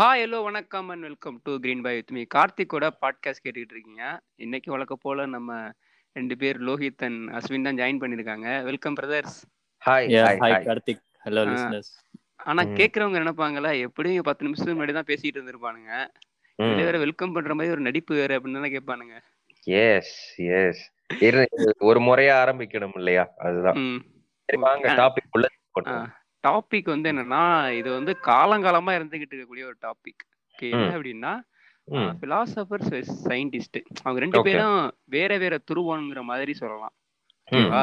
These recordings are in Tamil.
ஹாய் ஹலோ வணக்கம் and welcome to green pie with me கார்த்திக்கோட podcast கேட்டுக்கிட்டு இருக்கீங்க. இன்னைக்கு வழக்க போல நம்ம ரெண்டு பேர் லோஹித் அண்ட் அஸ்வின் தான் ஜாயின் பண்ணிருக்காங்க welcome brothers hi Ah. listeners. ஆனா. கேக்குறவங்க நினைப்பாங்களா எப்படியும் பத்து நிமிஷத்துக்கு முன்னாடி தான் பேசிட்டு இருந்திருப்பானுங்க. இதுல வேற வெல்கம் பண்ற மாதிரி ஒரு நடிப்பு வேற அப்படின்னு தானே கேட்பானுங்க. எஸ் எஸ் ஒரு முறையா ஆரம்பிக்கணும் இல்லையா? அதுதான். வாங்க. டாபிக் உள்ள. டாபிக் வந்து என்னன்னா இது வந்து காலங்காலமா இருந்துகிட்டு இருக்கக்கூடிய ஒரு டாபிக் என்ன. அப்படின்னா பிலாசபர்ஸ் சயின்டிஸ்ட் அவங்க ரெண்டு. பேரும் வேற வேற துருவங்கிற மாதிரி சொல்லலாம். ஓகேவா?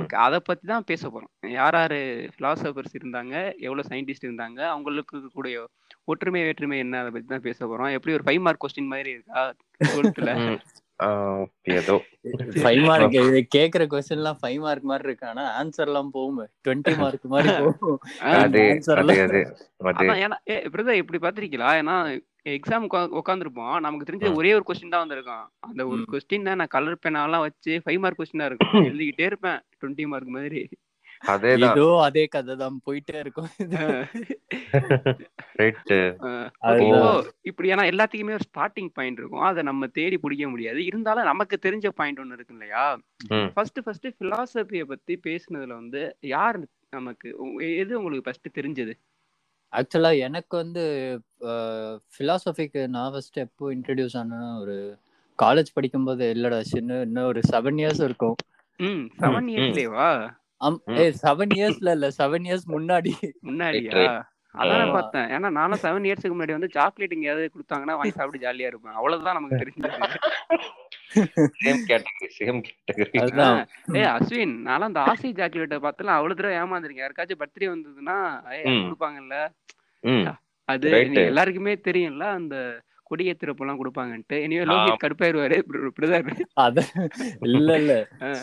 ஓகே அதை பத்தி தான் பேச போறோம். யார் யாரு பிலாசபர்ஸ் இருந்தாங்க எவ்வளவு சயின்டிஸ்ட் இருந்தாங்க அவங்களுக்கு கூடிய ஒற்றுமை வேற்றுமை என்ன அதை பத்தி தான் பேச போறோம். எப்படி ஒரு ஃபைவ் மார்க் கொஸ்டின் மாதிரி இருக்கா டுவெல்த்ல ஏதோ Five mark. இது கேக்குற question எல்லாம் five mark மாதிரி இருக்கு. ஆனா answer எல்லாம் போகுமே. 20 mark மாதிரி போகும். அது அது அது ஏன்னா ஏ பிரதர் இப்படி பாத்திருக்கீங்களா ஏன்னா எக்ஸாம் உட்காந்துருப்போம் நமக்கு தெரிஞ்ச. ஒரே ஒரு கொஸ்டின் தான் வந்திருக்கும் அந்த ஒரு. கொஸ்டின் நான் கலர் பெனாலாம் வச்சு ஃபைவ் மார்க் கொஸ்டினா இருக்கும். எழுதிக்கிட்டே இருப்பேன். டுவெண்ட்டி மார்க் மாதிரி. இதோ அதே கதை தான் போயிட்டே இருக்கும். இப்படி ஏன்னா எல்லாத்துக்குமே ஒரு ஸ்டார்டிங் பாயிண்ட் இருக்கும். அதை நம்ம தேடி பிடிக்க முடியாது. இருந்தாலும் நமக்கு தெரிஞ்ச பாயிண்ட் ஒன்று இருக்கு இல்லையா. ஃபர்ஸ்ட் ஃபர்ஸ்ட் பிலாசபியை பத்தி பேசுனதுல வந்து யார் நமக்கு எது உங்களுக்கு ஃபர்ஸ்ட் தெரிஞ்சது? ஆக்சுவலா எனக்கு வந்து பிலாசபிக்கு நான் ஃபர்ஸ்ட் எப்போ இன்ட்ரடியூஸ் ஆனேன்னா ஒரு காலேஜ் படிக்கும்போது இல்லடா சின்ன இன்னும் ஒரு செவன் இயர்ஸ் இருக்கும். செவன். இயர்ஸ்லேவா செவன் இயர்ஸ்ல இல்ல செவன் இயர்ஸ் முன்னாடி. முன்னாடியா? அதான். பார்த்தேன். ஏன்னா நானும் செவன் இயர்ஸ்க்கு முன்னாடி வந்து சாக்லேட் எங்கேயாவது கொடுத்தாங்கன்னா வாங்கி சாப்பிட்டு ஜாலியா இருப்பேன். அவ்வளவுதான் நமக்கு தெரிஞ்சது. ஏ அஸ்வின் நான்லாம் அந்த ஆசை சாக்லேட்டை பார்த்துலாம் அவ்வளவு தடவை ஏமாந்துருக்கேன். யாருக்காச்சும் பர்த்டே வந்ததுன்னா. கொடுப்பாங்கல்ல. அது எல்லாருக்குமே தெரியும்ல அந்த கொடியேத்திரப்பெல்லாம் கொடுப்பாங்கன்ட்டு. இனிமே. லோகித் கடுப்பாயிருவாரு. பிரதர் அத இல்ல இல்ல.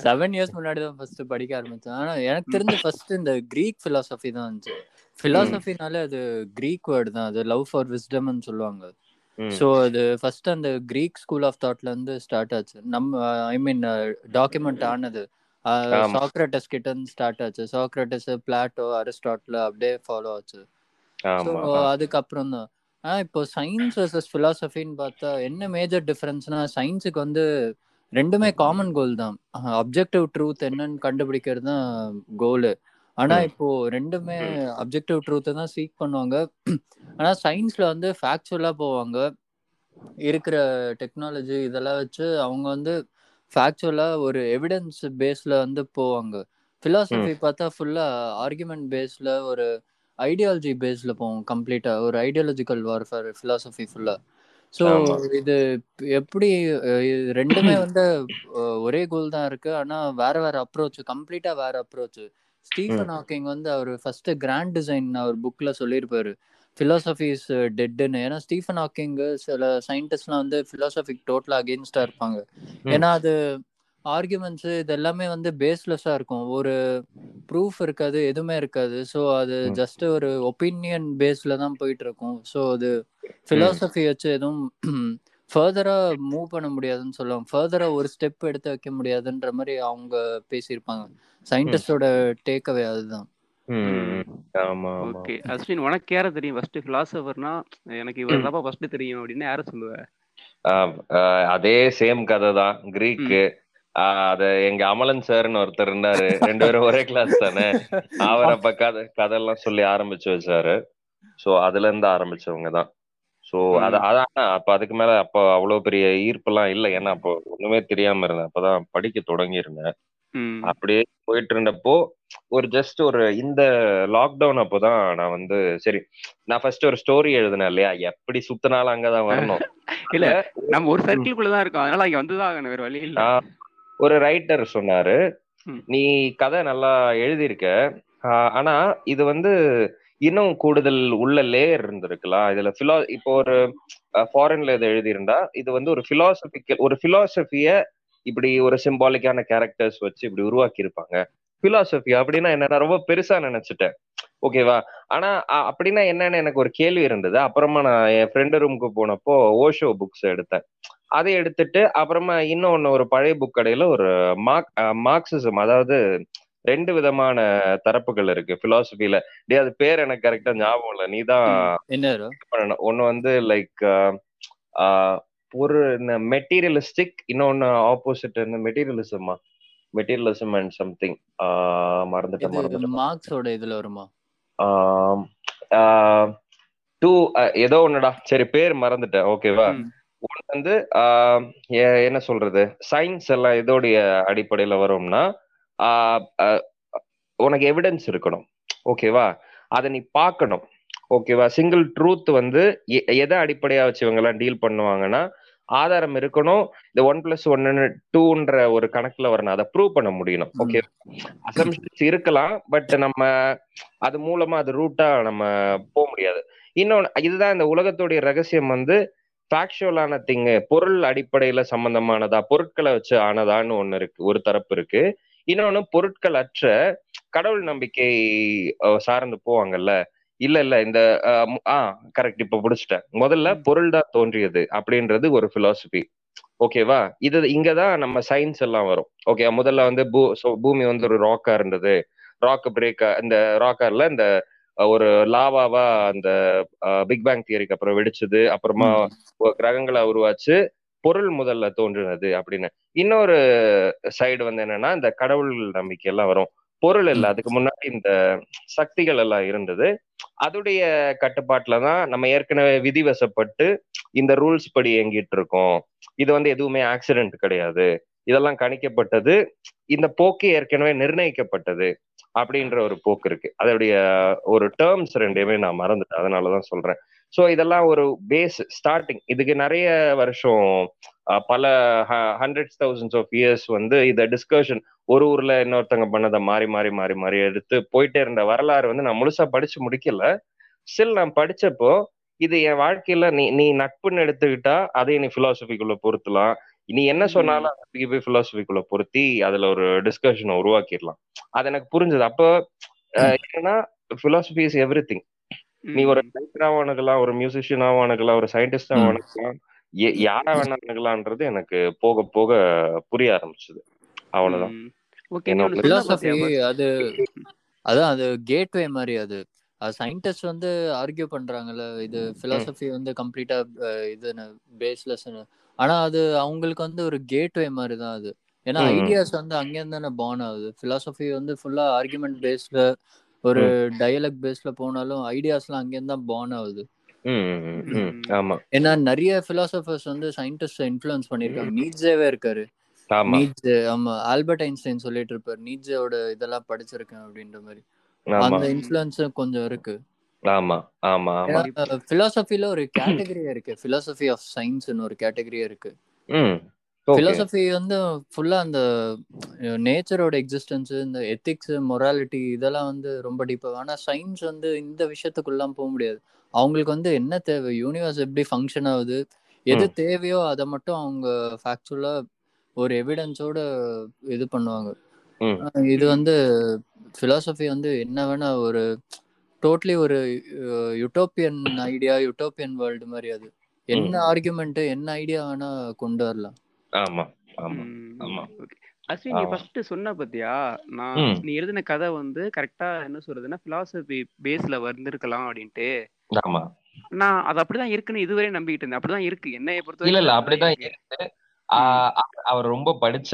செவன் இயர்ஸ் முன்னாடி தான் ஃபர்ஸ்ட் படிக்க ஆரம்பிச்சேன். ஆனா எனக்கு தெரிஞ்ச ஃபர்ஸ்ட் இந்த கிரீக் பிலாசபி தான் இருந்துச்சு. பிலாசபினாலே அது கிரீக் வேர்டு தான். அது லவ் ஃபார் விஸ்டம்னு சொல்லுவாங்க. ஸோ அது ஃபர்ஸ்ட் அந்த கிரீக் ஸ்கூல் ஆஃப் தாட்ல இருந்து ஸ்டார்ட் ஆச்சு. நம்ம ஐ மீன் டாக்குமெண்ட் ஆனது. சாக்ரட்டஸ் கிட்ட இருந்து ஸ்டார்ட் ஆச்சு. சாக்ரட்டஸ் பிளாட்டோ அரிஸ்டாட்டில் அப்படியே ஃபாலோ ஆச்சு. அதுக்கப்புறம் தான் ஆனா இப்போ சயின்ஸ் வர்சஸ் பிலாசபின்னு பார்த்தா என்ன மேஜர் டிஃபரன்ஸ்னா சயின்ஸுக்கு வந்து ரெண்டுமே காமன் கோல் தான். அப்ஜெக்டிவ் ட்ரூத் என்னன்னு கண்டுபிடிக்கிறது தான் கோலு ஆனா ம். இப்போ ரெண்டுமே அப்ஜெக்டிவ் ட்ரூத்தை தான் சீக் பண்ணுவாங்க. ஆனா சயின்ஸ்ல வந்து ஃபேக்சுவலா போவாங்க. இருக்கிற டெக்னாலஜி இதெல்லாம் வச்சு அவங்க வந்து ஃபேக்சுவலா ஒரு எவிடன்ஸ் பேஸ்ல வந்து போவாங்க. பிலாசபி பார்த்தா ஃபுல்லா ஆர்குமெண்ட் பேஸ்ல ஒரு ஐடியாலஜி பேஸ்ல போவோம் கம்ப்ளீட்டா ஒரு ஐடியாலஜிக்கல் வார்ஃபேர் பிலாசபி ஃபுல்லா ஸோ. இது எப்படி ரெண்டுமே வந்து ஒரே கோல் தான் இருக்கு. ஆனா வேற வேற அப்ரோச் கம்ப்ளீட்டா வேற அப்ரோச் ஸ்டீஃபன் ஹாக்கிங் வந்து அவர் ஃபர்ஸ்ட் கிராண்ட் டிசைன் அவர் புக்ல சொல்லியிருப்பாரு. Philosophy இஸ் டெட்னு ஏன்னா ஸ்டீஃபன் ஹாக்கிங் சில சயின்டிஸ்ட்லாம் வந்து philosophy-க்கு டோட்டலா அகேன்ஸ்டா இருப்பாங்க. ஏன்னா அது ஆர்குமெண்ட்ஸ் இது எல்லாமே வந்து பேஸ்லெஸ்ஸா இருக்கும். ஒரு ப்ரூஃப் இருக்காது எதுவுமே இருக்காது. ஸோ அது. ஜஸ்ட் ஒரு ஒப்பீனியன் பேஸ்ல தான் போயிட்டு இருக்கும் ஸோ அது philosophy வச்சு எதுவும் ஃபர்தரா மூவ் பண்ண முடியாதுன்னு சொல்லுவாங்க ஃபர்தரா ஒரு ஸ்டெப் எடுத்து வைக்க முடியாதுன்ற மாதிரி அவங்க பேசியிருப்பாங்க. சயின்டிஸ்டோட டேக்அவே அதுதான். ம். ஆமா ஆமா. ஓகே. அஸ்வின் உனக்கு யார தெரியும்? ஃபர்ஸ்ட் பிலாசபர்னா எனக்கு இவர் தான் ஃபர்ஸ்ட் தெரியும் அப்படின்னு யார சொல்லுவ? ஆஹ் ஆஹ் அதே சேம் கதை தான் கிரீக்கு அத எங்க அமலன் சார்னு ஒருத்தர் இருந்தாரு. ரெண்டு பேரும் ஒரே கிளாஸ் தானே. அவர் அப்ப கதை கதையெல்லாம் சொல்லி ஆரம்பிச்சு வச்சாரு சோ அதுல இருந்து ஆரம்பிச்சவங்க தான். சோ அது. அதான் அப்ப அதுக்கு மேல அப்ப அவ்வளவு பெரிய ஈர்ப்பெல்லாம் இல்ல. ஏன்னா அப்போ ஒண்ணுமே தெரியாம இருந்தேன். அப்பதான் படிக்க தொடங்கி இருந்தேன் ம். அப்படியே போயிட்டு இருந்தப்போ ஒரு ஜஸ்ட் ஒரு இந்த லாக்டவுன் அப்போதான் நான் வந்து சரி நான் ஃபர்ஸ்ட் ஒரு ஸ்டோரி எழுதினேன் இல்லையா? எப்படி சுத்தினாலும் அங்கதான் வரணும். இல்ல நம்ம ஒரு சர்க்கிள்குள்ள தான் இருக்கோம். அதனால இங்க வந்துதான் வேற வழி இல்ல. ஒரு ரைட்டர் சொன்னாரு. நீ கதை நல்லா எழுதியிருக்க. ஆனா இது வந்து இன்னும் கூடுதல் உள்ள லேயர் இருந்திருக்கலாம். இதுல பிலா இப்போ ஒரு ஃபாரின்ல இதை எழுதியிருந்தா இது வந்து ஒரு பிலாசபிக்கல் ஒரு பிலாசபிய இப்படி ஒரு சிம்பாலிக்கான கேரக்டர்ஸ் வச்சு இப்படி உருவாக்கி இருப்பாங்க பிலாசபி அப்படின்னா என்ன? ரொம்ப பெருசா நினைச்சிட்டேன். ஓகேவா ஆனா அப்படின்னா என்னன்னு எனக்கு ஒரு கேள்வி இருந்தது. அப்புறமா நான் என் ஃப்ரெண்டு ரூமுக்கு போனப்போ ஓஷோ புக்ஸ் எடுத்தேன். அதை எடுத்துட்டு அப்புறமா இன்னொன்னு ஒரு பழைய புக் கடையில ஒரு மார்க் மார்க்சிசம் அதாவது ரெண்டு விதமான தரப்புகள் இருக்கு. பிலாசபில டே அது பேர் எனக்கு கரெக்டா ஞாபகம் இல்ல. நீதான் என்ன ஒன்னு வந்து லைக் ஒரு மெட்டீரியலிஸ்டிக் இன்னொன்னு ஆப்போசிட் மெட்டீரியலிசமா மெட்டீரியலிசம் அண்ட் சம்திங் மறந்துட்டேன் மறந்துட்டேன். மார்க்ஸோட இதுல வருமா? டூ ஏதோ ஒண்ணுடா. சரி பேர் மறந்துட்டேன். ஓகேவா ஒண்ணு வந்து என்ன சொல்றது? சயின்ஸ் எல்லாம் இதோடைய அடிப்படையில வரும்னா உனக்கு எவிடன்ஸ் இருக்கணும். ஓகேவா? அதை நீ பார்க்கணும். ஓகேவா? சிங்கிள் ட்ரூத் வந்து எதை அடிப்படையா வச்சு இவங்க எல்லாம் டீல் பண்ணுவாங்கன்னா ஆதாரம் இருக்கணும். இந்த ஒன் பிளஸ் ஒன்னு டூன்ற ஒரு கணக்குல வரணும். அதை ப்ரூவ் பண்ண முடியணும். ஓகே அசம்ஷன்ஸ் இருக்கலாம் பட் நம்ம அது மூலமா அது ரூட்டா நம்ம போக முடியாது. இன்னொன்னு இதுதான் இந்த உலகத்துடைய ரகசியம் வந்து ஃபேக்சுவலான திங்கு பொருள் அடிப்படையில சம்பந்தமானதா பொருட்களை வச்சு ஆனதான்னு ஒண்ணு இருக்கு ஒரு தரப்பு இருக்கு. இன்னொன்னு பொருட்கள் அற்ற கடவுள் நம்பிக்கை சார்ந்து போவாங்கல்ல? இல்ல இல்ல இந்த ஆ கரெக்ட் இப்ப பிடிச்சிட்டேன். முதல்ல பொருள் தான் தோன்றியது அப்படின்றது ஒரு பிலாசபி ஓகேவா இது இங்கதான் நம்ம சயின்ஸ் எல்லாம் வரும். ஓகே முதல்ல வந்து பூ பூமி வந்து ஒரு ராக்கா இருந்தது. ராக் பிரேக் இந்த ராக்கர்ல இந்த ஒரு லாவாவா அந்த பிக் பேங் தியரிக்கு அப்புறம் வெடிச்சது அப்புறமா கிரகங்களை உருவாச்சு பொருள் முதல்ல தோன்றினது அப்படின்னு. இன்னொரு சைடு வந்து என்னன்னா இந்த கடவுள் நம்பிக்கை எல்லாம் வரும். பொருள் இல்ல. அதுக்கு முன்னாடி இந்த சக்திகள் எல்லாம் இருந்தது. அதுடைய கட்டுப்பாட்டுல தான் நம்ம ஏற்கனவே விதிவசப்பட்டு இந்த ரூல்ஸ் படி இயங்கிட்டு இருக்கோம். இது வந்து எதுவுமே ஆக்சிடென்ட் கிடையாது. இதெல்லாம் கணிக்கப்பட்டது. இந்த போக்கு ஏற்கனவே நிர்ணயிக்கப்பட்டது. அப்படின்ற ஒரு போக்கு இருக்கு. அதோடைய ஒரு டேர்ம்ஸ் ரெண்டையுமே நான் மறந்துட்டேன். அதனாலதான் சொல்றேன். ஸோ இதெல்லாம் ஒரு பேஸ் ஸ்டார்டிங் இதுக்கு நிறைய வருஷம் பல ஹண்ட்ரட்ஸ் தௌசண்ட்ஸ் ஆஃப் இயர்ஸ் வந்து இதை டிஸ்கஷன் ஒரு ஊர்ல இன்னொருத்தங்க பண்ணதை மாறி மாறி மாறி மாறி எடுத்து போயிட்டே இருந்த வரலாறு வந்து நான் முழுசா படிச்சு முடிக்கல. ஸ்டில் நான் படிச்சப்போ இது என் வாழ்க்கையில நீ நீ நட்புன்னு எடுத்துக்கிட்டா அதையும் நீ பிலாசபிக்குள்ள பொருத்தலாம். நீ என்ன சொன்னாலும் அதுக்கு போய் பிலாசபிக்குள்ள பொருத்தி அதுல ஒரு டிஸ்கஷனை உருவாக்கிடலாம். அது எனக்கு புரிஞ்சது. அப்போ என்னன்னா பிலாசபி இஸ் எவ்ரி திங் நீ ஒரு ரைட்டராகவும் அணுகலாம் ஒரு மியூசிஷியனாகவும் அணுகலாம் ஒரு சயின்டிஸ்டாகவும் ம். அணுகலாம் எ- யாரா வேணா அணுகலான்றது எனக்கு போக போக புரிய ஆரம்பிச்சது. அவ்வளவுதான். அது அதான் அது கேட்வே மாதிரி அது. சயின்டிஸ்ட் வந்து ஆர்கியூ பண்றாங்கல்ல இது பிலாசபி வந்து கம்ப்ளீட்டா இது பேஸ்லெஸ்னு ஆனா அது அவங்களுக்கு வந்து ஒரு கேட்வே மாதிரி தான் அது. ஏன்னா. ஐடியாஸ் வந்து அங்கேருந்து தானே பார்ன் ஆகுது. பிலாசபி வந்து ஃபுல்லா ஆர்குமெண்ட் பேஸ்ல ஒரு டயலாக் பேஸ்ல போனாலும் ஐடியாஸ்லாம் அங்கேருந்து தான் பார்ன் ஆகுது. ஆமா. ஏன்னா நிறைய பிலாசபர்ஸ் வந்து சயின்டிஸ்ட் இன்ஃப்ளூயன்ஸ் பண்ணிருக்காங்க நீட்ஸேவே இருக்காரு. ஆமா. நீட்ஸே ஆமா. ஆல்பர்ட் ஐன்ஸ்டைன் சொல்லிட்டு இருப்பாரு. நீட்ஸோட இதெல்லாம் படிச்சிருக்கேன் அப்படின்ற மாதிரி. ஆமா. அந்த இன்ஃப்ளூயன்ஸ் கொஞ்சம் இருக்கு. ஆமா ஆமா ஆமா. பிலாசபில ஒரு கேட்டகரியே இருக்கு. பிலாசபி ஆஃப் சயின்ஸ்னு ஒரு கேட்டகரியே இருக்கு. பிலாசபி வந்து ஃபுல்லா அந்த நேச்சரோட எக்ஸிஸ்டன்ஸ் இந்த எத்திக்ஸ் மொராலிட்டி இதெல்லாம் வந்து ரொம்ப டீப்பா ஆனா சயின்ஸ் வந்து இந்த விஷயத்துக்குள்ளாம் போக முடியாது. அவங்களுக்கு வந்து என்ன தேவை? யூனிவர்ஸ் எப்படி ஃபங்க்ஷன் ஆகுது? எது. தேவையோ அதை மட்டும் அவங்க ஃபேக்சுவலா ஒரு எவிடன்ஸோட இது பண்ணுவாங்க. இது வந்து பிலாசபி வந்து என்ன வேணா ஒரு டோட்டலி ஒரு யுட்டோப்பியன் ஐடியா யுட்டோப்பியன் வேர்ல்டு மாதிரி அது. என்ன ஆர்குமெண்ட் என்ன ஐடியா வேணா கொண்டு வரலாம். ஆமா ஆமா ஆமா. அஸ்வின் நீ. ஃபர்ஸ்ட் சொன்ன பத்தியா? நான். நீ எழுதின கதை வந்து கரெக்டா என்ன சொல்றதுன்னா பிலாசபி பேஸ்ல வந்திருக்கலாம் அப்படின்ட்டு. ஆமா. நான் அது அப்படிதான் இருக்குன்னு இதுவரை நம்பிக்கிட்டு இருந்தேன். அப்படிதான் இருக்கு. என்னைய பொறுத்த இல்ல இல்ல அப்படிதான் இருக்கு. அவர் ரொம்ப படிச்ச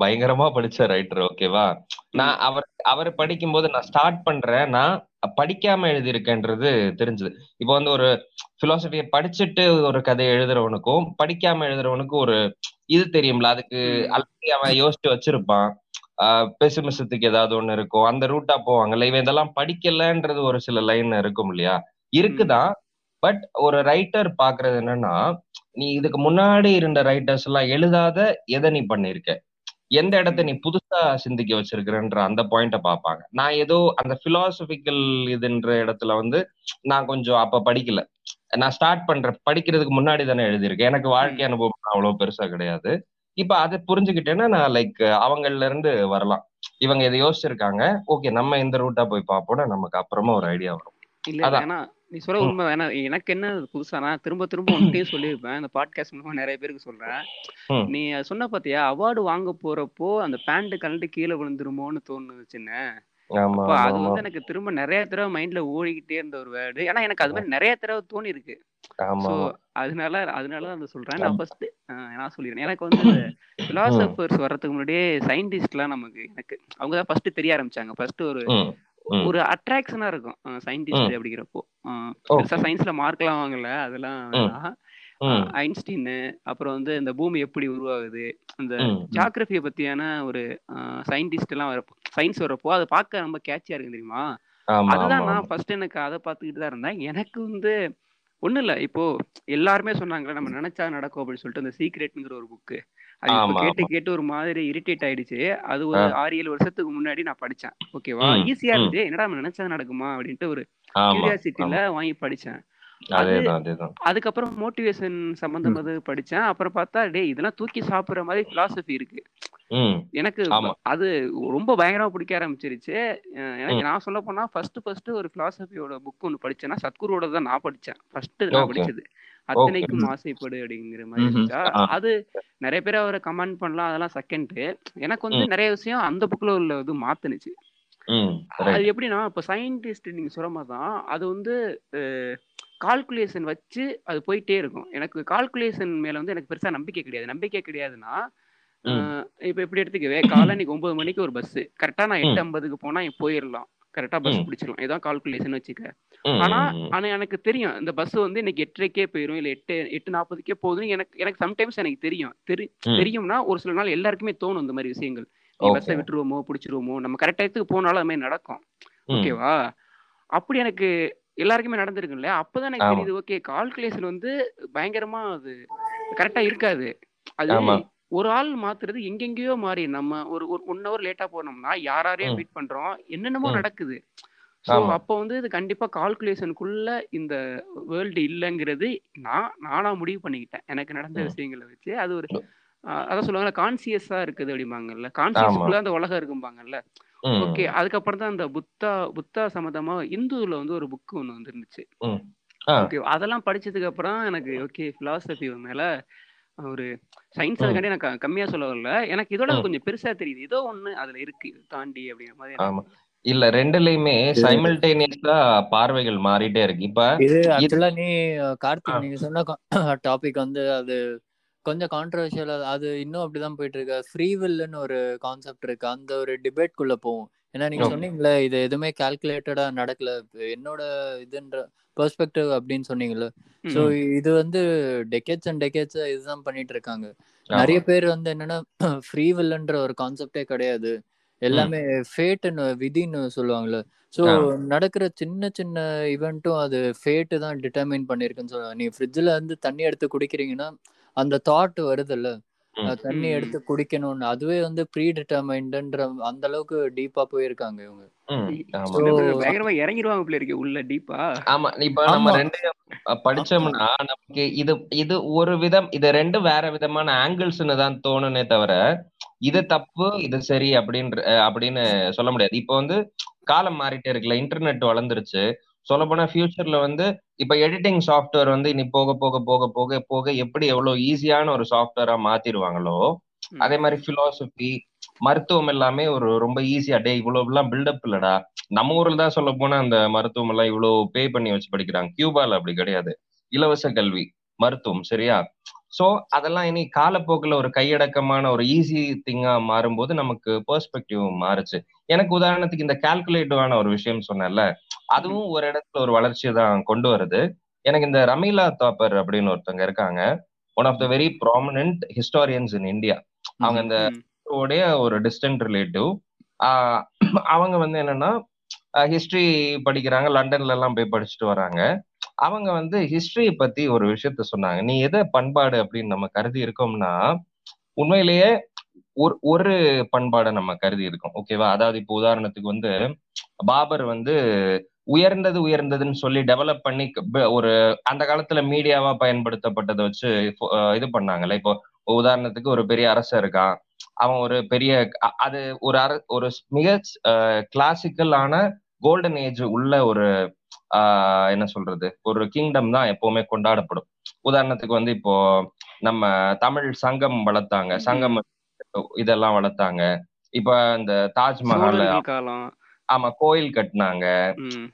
பயங்கரமா படிச்ச ரைட்டர் ஓகேவா நான் அவர் அவர் படிக்கும்போது நான் ஸ்டார்ட் பண்றேன். நான் படிக்காம எழுதியிருக்கேன்றது தெரிஞ்சது. இப்போ வந்து ஒரு பிலாசபியை படிச்சுட்டு ஒரு கதை எழுதுறவனுக்கும் படிக்காம எழுதுறவனுக்கும் ஒரு இது தெரியும்ல அதுக்கு. ஆல்ரெடி அவன் யோசிச்சு வச்சிருப்பான். பெசிமிசத்துக்கு ஏதாவது ஒண்ணு இருக்கும். அந்த ரூட்டா போவாங்கல்ல இவன் இதெல்லாம் படிக்கலன்றது ஒரு சில லைன் இருக்கும் இல்லையா இருக்குதான். பட் ஒரு ரைட்டர் பாக்குறது என்னன்னா நீ இதுக்கு முன்னாடி இருந்த ரைட்டர்ஸ் எல்லாம் எழுதாத எதை நீ பண்ணிருக்க? எந்த இடத்த நீ புதுசா சிந்திக்க வச்சிருக்கிறன்ற அந்த பாயிண்ட பார்ப்பாங்க. நான் ஏதோ அந்த பிலாசபிக்கல் இதுன்ற இடத்துல வந்து நான் கொஞ்சம் அப்ப படிக்கல. நான் ஸ்டார்ட் பண்ற படிக்கிறதுக்கு முன்னாடி தானே எழுதியிருக்கேன். எனக்கு வாழ்க்கை அனுபவம் அவ்வளவு பெருசா கிடையாது. இப்ப அதை புரிஞ்சுக்கிட்டேன்னா நான் லைக் அவங்கள்ல இருந்து வரலாம். இவங்க இதை யோசிச்சிருக்காங்க. ஓகே நம்ம இந்த ரூட்டா போய் பார்ப்போம்னா நமக்கு அப்புறமா ஒரு ஐடியா வரும். இல்ல நீ சொல்ல. உண்மை ஏன்னா எனக்கு என்ன புதுசா நான் திரும்ப திரும்ப உன்கிட்டயும் சொல்லியிருப்பேன். இந்த பாட்காஸ்ட் மூலமா நிறைய பேருக்கு சொல்றேன். நீ அது சொன்ன பாத்தியா அவார்டு வாங்க போறப்போ அந்த பேண்ட் கழட்டி கீழே விழுந்துருமோன்னு தோணுச்சுன்னு அப்ப அது வந்து எனக்கு திரும்ப நிறைய தடவை மைண்ட்ல ஓடிக்கிட்டே இருந்த ஒரு வேர்டு ஏன்னா எனக்கு அது மாதிரி நிறைய தடவை தோணி இருக்கு அதனால அதனால அந்த சொல்றேன். நான் ஃபர்ஸ்ட் நான் சொல்லிடுறேன் எனக்கு வந்து பிலாசபர்ஸ் வர்றதுக்கு முன்னாடியே சயின்டிஸ்ட்லாம் நமக்கு எனக்கு அவங்க தான் ஃபர்ஸ்ட் தெரிய ஆரம்பிச்சாங்க. ஃபர்ஸ்ட் ஒரு ஒரு அட்ராக்ஷனா இருக்கும். சயின்டிஸ்ட். அப்படிங்கிறப்போ. சயின்ஸ்ல மார்க்லாம் வாங்கல. அதெல்லாம் ஐன்ஸ்டீன் அப்புறம் வந்து இந்த பூமி எப்படி உருவாகுது அந்த ஜாகிரபியை பத்தியான ஒரு சயின்டிஸ்ட் எல்லாம் வரப்போ சயின்ஸ் வரப்போ அதை பார்க்க ரொம்ப கேட்சியா இருக்கு தெரியுமா? அதுதான் நான் ஃபர்ஸ்ட் எனக்கு அதை பார்த்துக்கிட்டு தான் இருந்தேன். எனக்கு வந்து ஒண்ணும் இல்ல இப்போ எல்லாருமே சொன்னாங்களே நம்ம நினைச்சா நடக்கும் அப்படின்னு சொல்லிட்டு அந்த சீக்ரெட்ங்கிற ஒரு புக்கு அது கேட்டு கேட்டு ஒரு மாதிரி இரிட்டேட் ஆயிடுச்சு. அது ஒரு ஆறு ஏழு வருஷத்துக்கு முன்னாடி நான் படிச்சேன். ஓகேவா ஈஸியா இருந்துச்சு என்னடா நம்ம நினைச்சா நடக்குமா? அப்படின்ட்டு ஒரு ஆமா வாங்கி படிச்சேன். அதுக்கப்புறம் மோட்டிவேஷன். சம்பந்தமானது படிச்சேன். அப்புறம் பார்த்தா டேய் இதெல்லாம் தூக்கி சாப்பிடுற மாதிரி பிலாசபி இருக்கு. எனக்கு அது ரொம்ப பயங்கரமா பிடிக்க ஆரம்பிச்சிருச்சு. எனக்கு நான் சொல்ல போனா ஃபர்ஸ்ட் ஃபர்ஸ்ட் ஒரு பிலாசபியோட புக் ஒன்று படிச்சேன்னா சத்குருவோட தான் நான் படிச்சேன். ஃபர்ஸ்ட் நான் படிச்சது. அத்தனைக்கும். ஆசைப்படு அப்படிங்கிற மாதிரி ஆ. அது நிறைய பேர் அவரை கமெண்ட் பண்ணலாம் அதெல்லாம் செகண்ட் எனக்கு வந்து நிறைய விஷயம் அந்த புக்ல உள்ள இது மாத்துனுச்சு. அது எப்படின்னா இப்போ சயின்டிஸ்ட் நீங்க சொல்ற மாதிரி தான் அது வந்து கால்குலேஷன் வச்சு அது போயிட்டே இருக்கும். எனக்கு கால்குலேஷன் மேல வந்து எனக்கு பெருசா நம்பிக்கை கிடையாது. நம்பிக்கை கிடையாதுன்னா இப்போ எப்படி எடுத்துக்கவே காலை ஒன்பது மணிக்கு ஒரு பஸ் கரெக்டா நான் எட்டு ஐம்பதுக்கு போனா போயிடலாம் கரெக்டா பஸ் பிடிச்சிடலாம். இதான் கால்குலேஷன் வச்சுக்க. ஆனா ஆனா எனக்கு தெரியும். இந்த பஸ் வந்து இன்னைக்கு எட்டரைக்கே போயிடும் இல்ல எட்டு எட்டு நாற்பதுக்கே போகுதுன்னு எனக்கு எனக்கு சம்டைம்ஸ் எனக்கு தெரியும். தெரி தெரியும்னா ஒரு சில நாள் எல்லாருக்குமே தோணும் இந்த மாதிரி விஷயங்கள். பஸ்ஸை விட்டுருவோமோ பிடிச்சிருவோமோ நம்ம கரெக்ட் டயத்துக்கு போனாலும் அது மாதிரி நடக்கும். ஓகேவா அப்படி எனக்கு எல்லாருக்குமே நடந்திருக்குல்ல அப்பதான் எனக்கு தெரியுது ஓகே கால்குலேஷன் வந்து பயங்கரமா அது கரெக்டா இருக்காது. அது ஒரு ஆள் மாத்துறது எங்கெங்கேயோ மாறி நம்ம ஒரு ஒரு ஒன் ஹவர் லேட்டா போனோம்னா யாரையும் ம். மீட் பண்றோம். என்னென்னமோ நடக்குது. ஸோ அப்போ வந்து இது கண்டிப்பா கால்குலேஷனுக்குள்ள இந்த வேர்ல்டு இல்லைங்கிறது நான் நானா முடிவு பண்ணிக்கிட்டேன். எனக்கு நடந்த விஷயங்களை வச்சு. அது ஒரு அதான் சொல்லுவாங்கல்ல கான்சியஸா இருக்குது அப்படிம்பாங்கல்ல. கான்சியஸுக்குள்ள அந்த உலகம் இருக்கும்பாங்கல்ல. ஓகே அதுக்கப்புறம் தான் அந்த புத்தா புத்தா சம்மந்தமா இந்துல வந்து ஒரு புக் ஒன்று வந்துருந்துச்சு. ஓகே அதெல்லாம் படிச்சதுக்கு அப்புறம் எனக்கு ஓகே பிலாசபி மேல ஒரு சயின்ஸ் அதுக்காண்டி எனக்கு க- கம்மியா சொல்ல வரல எனக்கு இதோட கொஞ்சம் பெருசா தெரியுது. ஏதோ ஒண்ணு அதுல இருக்கு. தாண்டி அப்படிங்கிற மாதிரி ஆமா. இல்ல ரெண்டுலயுமே சைமல்டேனியஸா பார்வைகள் மாறிட்டே இருக்கு. இப்ப இது ஆக்சுவலா நீ கார்த்திக் நீங்க சொன்ன டாபிக் வந்து அது கொஞ்சம் கான்ட்ரவர்ஷியல் அது இன்னும் அப்படிதான் போயிட்டு இருக்கு ஃப்ரீ வில்லுன்னு ஒரு கான்செப்ட் இருக்கு. அந்த ஒரு டிபேட் குள்ள போகும் ஏன்னா நீங்க சொன்னீங்களே இது எதுவுமே கால்குலேட்டடா நடக்கல. இப்ப என்னோட இதுன்ற பெர்ஸ்பெக்டிவ் அப்படின்னு சொன்னீங்கல்ல. ஸோ இது வந்து டெக்கேட்ஸ் அண்ட் டெக்கேட்ஸ் இதுதான் பண்ணிட்டு இருக்காங்க நிறைய பேர் வந்து என்னன்னா ஃப்ரீ வில்லுன்ற ஒரு கான்செப்டே கிடையாது. எல்லாமே ஃபேட்டுன்னு விதின்னு சொல்லுவாங்கல்ல. ஸோ நடக்கிற சின்ன சின்ன ஈவெண்ட்டும் அது ஃபேட்டு தான் டிட்டர்மைன் பண்ணியிருக்குன்னு சொல்லுவாங்க நீ ஃப்ரிட்ஜில் இருந்து தண்ணி எடுத்து குடிக்கிறீங்கன்னா அந்த தாட் வருதுல்ல. தண்ணி எடுத்து குடிக்கணும்னு. அதுவே வந்து ப்ரீ டிட்டர்மைண்டுன்ற அந்த அளவுக்கு டீப்பா போயிருக்காங்க இவங்க. பயங்கரமா இறங்கிடுவாங்க போல இருக்கு உள்ள டீப்பா ஆமா. இப்ப நம்ம அஹ், படிச்சோம்னா நமக்கு இது இது ஒரு விதம் இது ரெண்டு வேற விதமான ஆங்கிள்ஸ்னு தான் தோணுனே தவிர இது தப்பு இது சரி அப்படின்ற அப்படின்னு சொல்ல முடியாது. இப்போ வந்து காலம் மாறிட்டே இருக்குல்ல இன்டர்நெட் வளர்ந்துருச்சு. சொல்ல போனா ஃபியூச்சர்ல வந்து இப்ப எடிட்டிங் சாஃப்ட்வேர் வந்து இனி போக போக போக போக போக எப்படி எவ்வளவு ஈஸியான ஒரு சாஃப்ட்வேரா மாத்திருவாங்களோ ம். அதே மாதிரி பிலாசபி மருத்துவம் எல்லாமே ஒரு ரொம்ப ஈஸியா டே இவ்வளவு எல்லாம் பில்டப் இல்லடா. நம்ம ஊர்ல தான் சொல்ல போனா அந்த மருத்துவம் எல்லாம் இவ்வளவு பே பண்ணி வச்சு படிக்கிறாங்க. கியூபால அப்படி கிடையாது. இலவச கல்வி மருத்துவம் சரியா? சோ அதெல்லாம் இனி காலப்போக்குல ஒரு கையடக்கமான ஒரு ஈஸி திங்கா மாறும்போது நமக்கு பெர்ஸ்பெக்டிவ் மாறுச்சு. எனக்கு உதாரணத்துக்கு இந்த கால்குலேட்டிவான ஒரு விஷயம் சொன்னேன்ல அதுவும் ஒரு இடத்துல ஒரு வளர்ச்சியை தான் கொண்டு வருது. எனக்கு இந்த ரமீலா தாப்பர் அப்படின்னு ஒருத்தவங்க இருக்காங்க. One of the very prominent historians in India அவங்க. இந்த உடைய ஒரு டிஸ்டன்ட் ரிலேட்டிவ் அவங்க வந்து என்னன்னா ஹிஸ்டரி படிக்கிறாங்க. லண்டன்ல எல்லாம் போய் படிச்சுட்டு வராங்க. அவங்க வந்து ஹிஸ்டரியை பத்தி ஒரு விஷயத்த சொன்னாங்க. நீ எதை பண்பாடு அப்படின்னு நம்ம கருதி இருக்கோம்னா உண்மையிலேயே ஒரு ஒரு பண்பாடை நம்ம கருதி இருக்கோம். ஓகேவா அதாவது இப்போ உதாரணத்துக்கு வந்து பாபர் வந்து உயர்ந்தது உயர்ந்ததுன்னு சொல்லி டெவலப் பண்ணி ஒரு அந்த காலத்துல மீடியாவா பயன்படுத்தப்பட்டதை வச்சு இது பண்ணாங்கல்ல. இப்போ உதாரணத்துக்கு ஒரு பெரிய அரசர் இருக்கான். அவன் ஒரு பெரிய அது ஒரு அர ஒரு மிக கிளாசிக்கலான கோல்டன் ஏஜ் உள்ள ஒரு ஆஹ் என்ன சொல்றது ஒரு கிங்டம் தான் எப்பவுமே கொண்டாடப்படும். உதாரணத்துக்கு வந்து இப்போ நம்ம தமிழ் சங்கம் வளர்த்தாங்க. சங்கம் இதெல்லாம் வளர்த்தாங்க. இப்ப இந்த தாஜ்மஹால் ஆமா கோயில் கட்டினாங்க. ம்,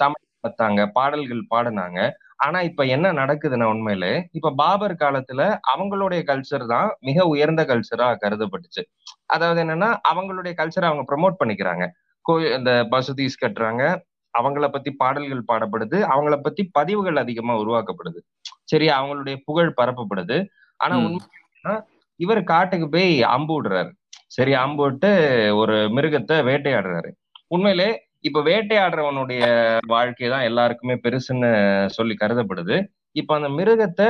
வளர்த்தாங்க பாடல்கள் பாடினாங்க. ஆனா இப்ப என்ன நடக்குதுன்னா உண்மையிலே இப்ப பாபர் காலத்துல அவங்களுடைய கல்ச்சர் தான் மிக உயர்ந்த கல்ச்சரா கருதப்பட்டுச்சு. அதாவது என்னன்னா அவங்களுடைய கல்ச்சரை அவங்க ப்ரமோட் பண்ணிக்கிறாங்க. கோயில் இந்த மசூதிஸ் கட்டுறாங்க. அவங்கள பத்தி பாடல்கள் பாடப்படுது. அவங்கள பத்தி பதிவுகள் அதிகமா உருவாக்கப்படுது. சரி அவங்களுடைய புகழ் பரப்பப்படுது. ஆனா ம். உண்மை என்னன்னா, இவர் காட்டுக்கு போய் அம்பு விடுறாரு. சரி அம்பு விட்டு ஒரு மிருகத்தை வேட்டையாடுறாரு. உண்மையிலே இப்ப வேட்டையாடுறவனுடைய வாழ்க்கை தான் எல்லாருக்குமே பெருசுன்னு சொல்லி கருதப்படுது. இப்ப அந்த மிருகத்தை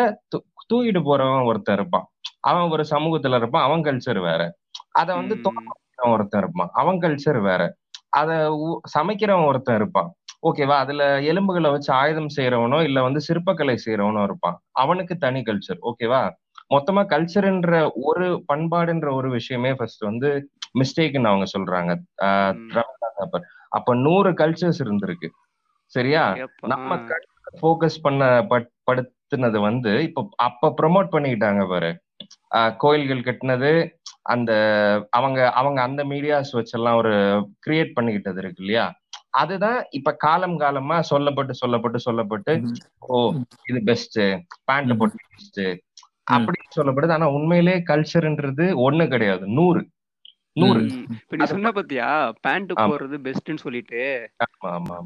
தூக்கிட்டு போறவன் ஒருத்தன் இருப்பான். அவன் ஒரு சமூகத்துல இருப்பான். அவன் கல்ச்சர் வேற. அத வந்து ஒருத்தன் இருப்பான். அவன் கல்ச்சர் வேற. அத சமைக்கிறவன் ஒருத்தன் இருப்பான். ஓகேவா அதுல எலும்புகளை வச்சு ஆயுதம் செய்யறவனோ இல்ல வந்து சிற்பக்கலை செய்யறவனோ இருப்பான். அவனுக்கு தனி கல்ச்சர் ஓகேவா மொத்தமா கல்ச்சர்ன்ற ஒரு பண்பாடுன்ற ஒரு விஷயமே ஃபர்ஸ்ட் வந்து மிஸ்டேக்னு அவங்க சொல்றாங்க. அப்ப நூறு கல்ச்சர்ஸ் இருந்திருக்கு. சரியா? நம்ம. ஃபோக்கஸ் பண்ண பட்- படுத்துனது வந்து இப்போ அப்ப ப்ரொமோட் பண்ணிக்கிட்டாங்க பாரு. கோயில்கள் கட்டினது அந்த அவங்க அவங்க அந்த மீடியாஸ் வச்செல்லாம் ஒரு கிரியேட் பண்ணிக்கிட்டது இருக்கு இல்லையா? அதுதான் இப்ப காலம் காலமா சொல்லப்பட்டு சொல்லப்பட்டு சொல்லப்பட்டு ஓ இது பெஸ்ட் பேண்ட் ம். போட்டு பெஸ்ட் அப்படின்னு சொல்லப்படுது. ஆனா உண்மையிலே கல்ச்சர்ன்றது ஒண்ணு கிடையாது. நூறு. நூறு. இப்ப நீ சொன்ன பாத்தியா? பேண்ட். போடுறது பெஸ்ட்னு சொல்லிட்டு.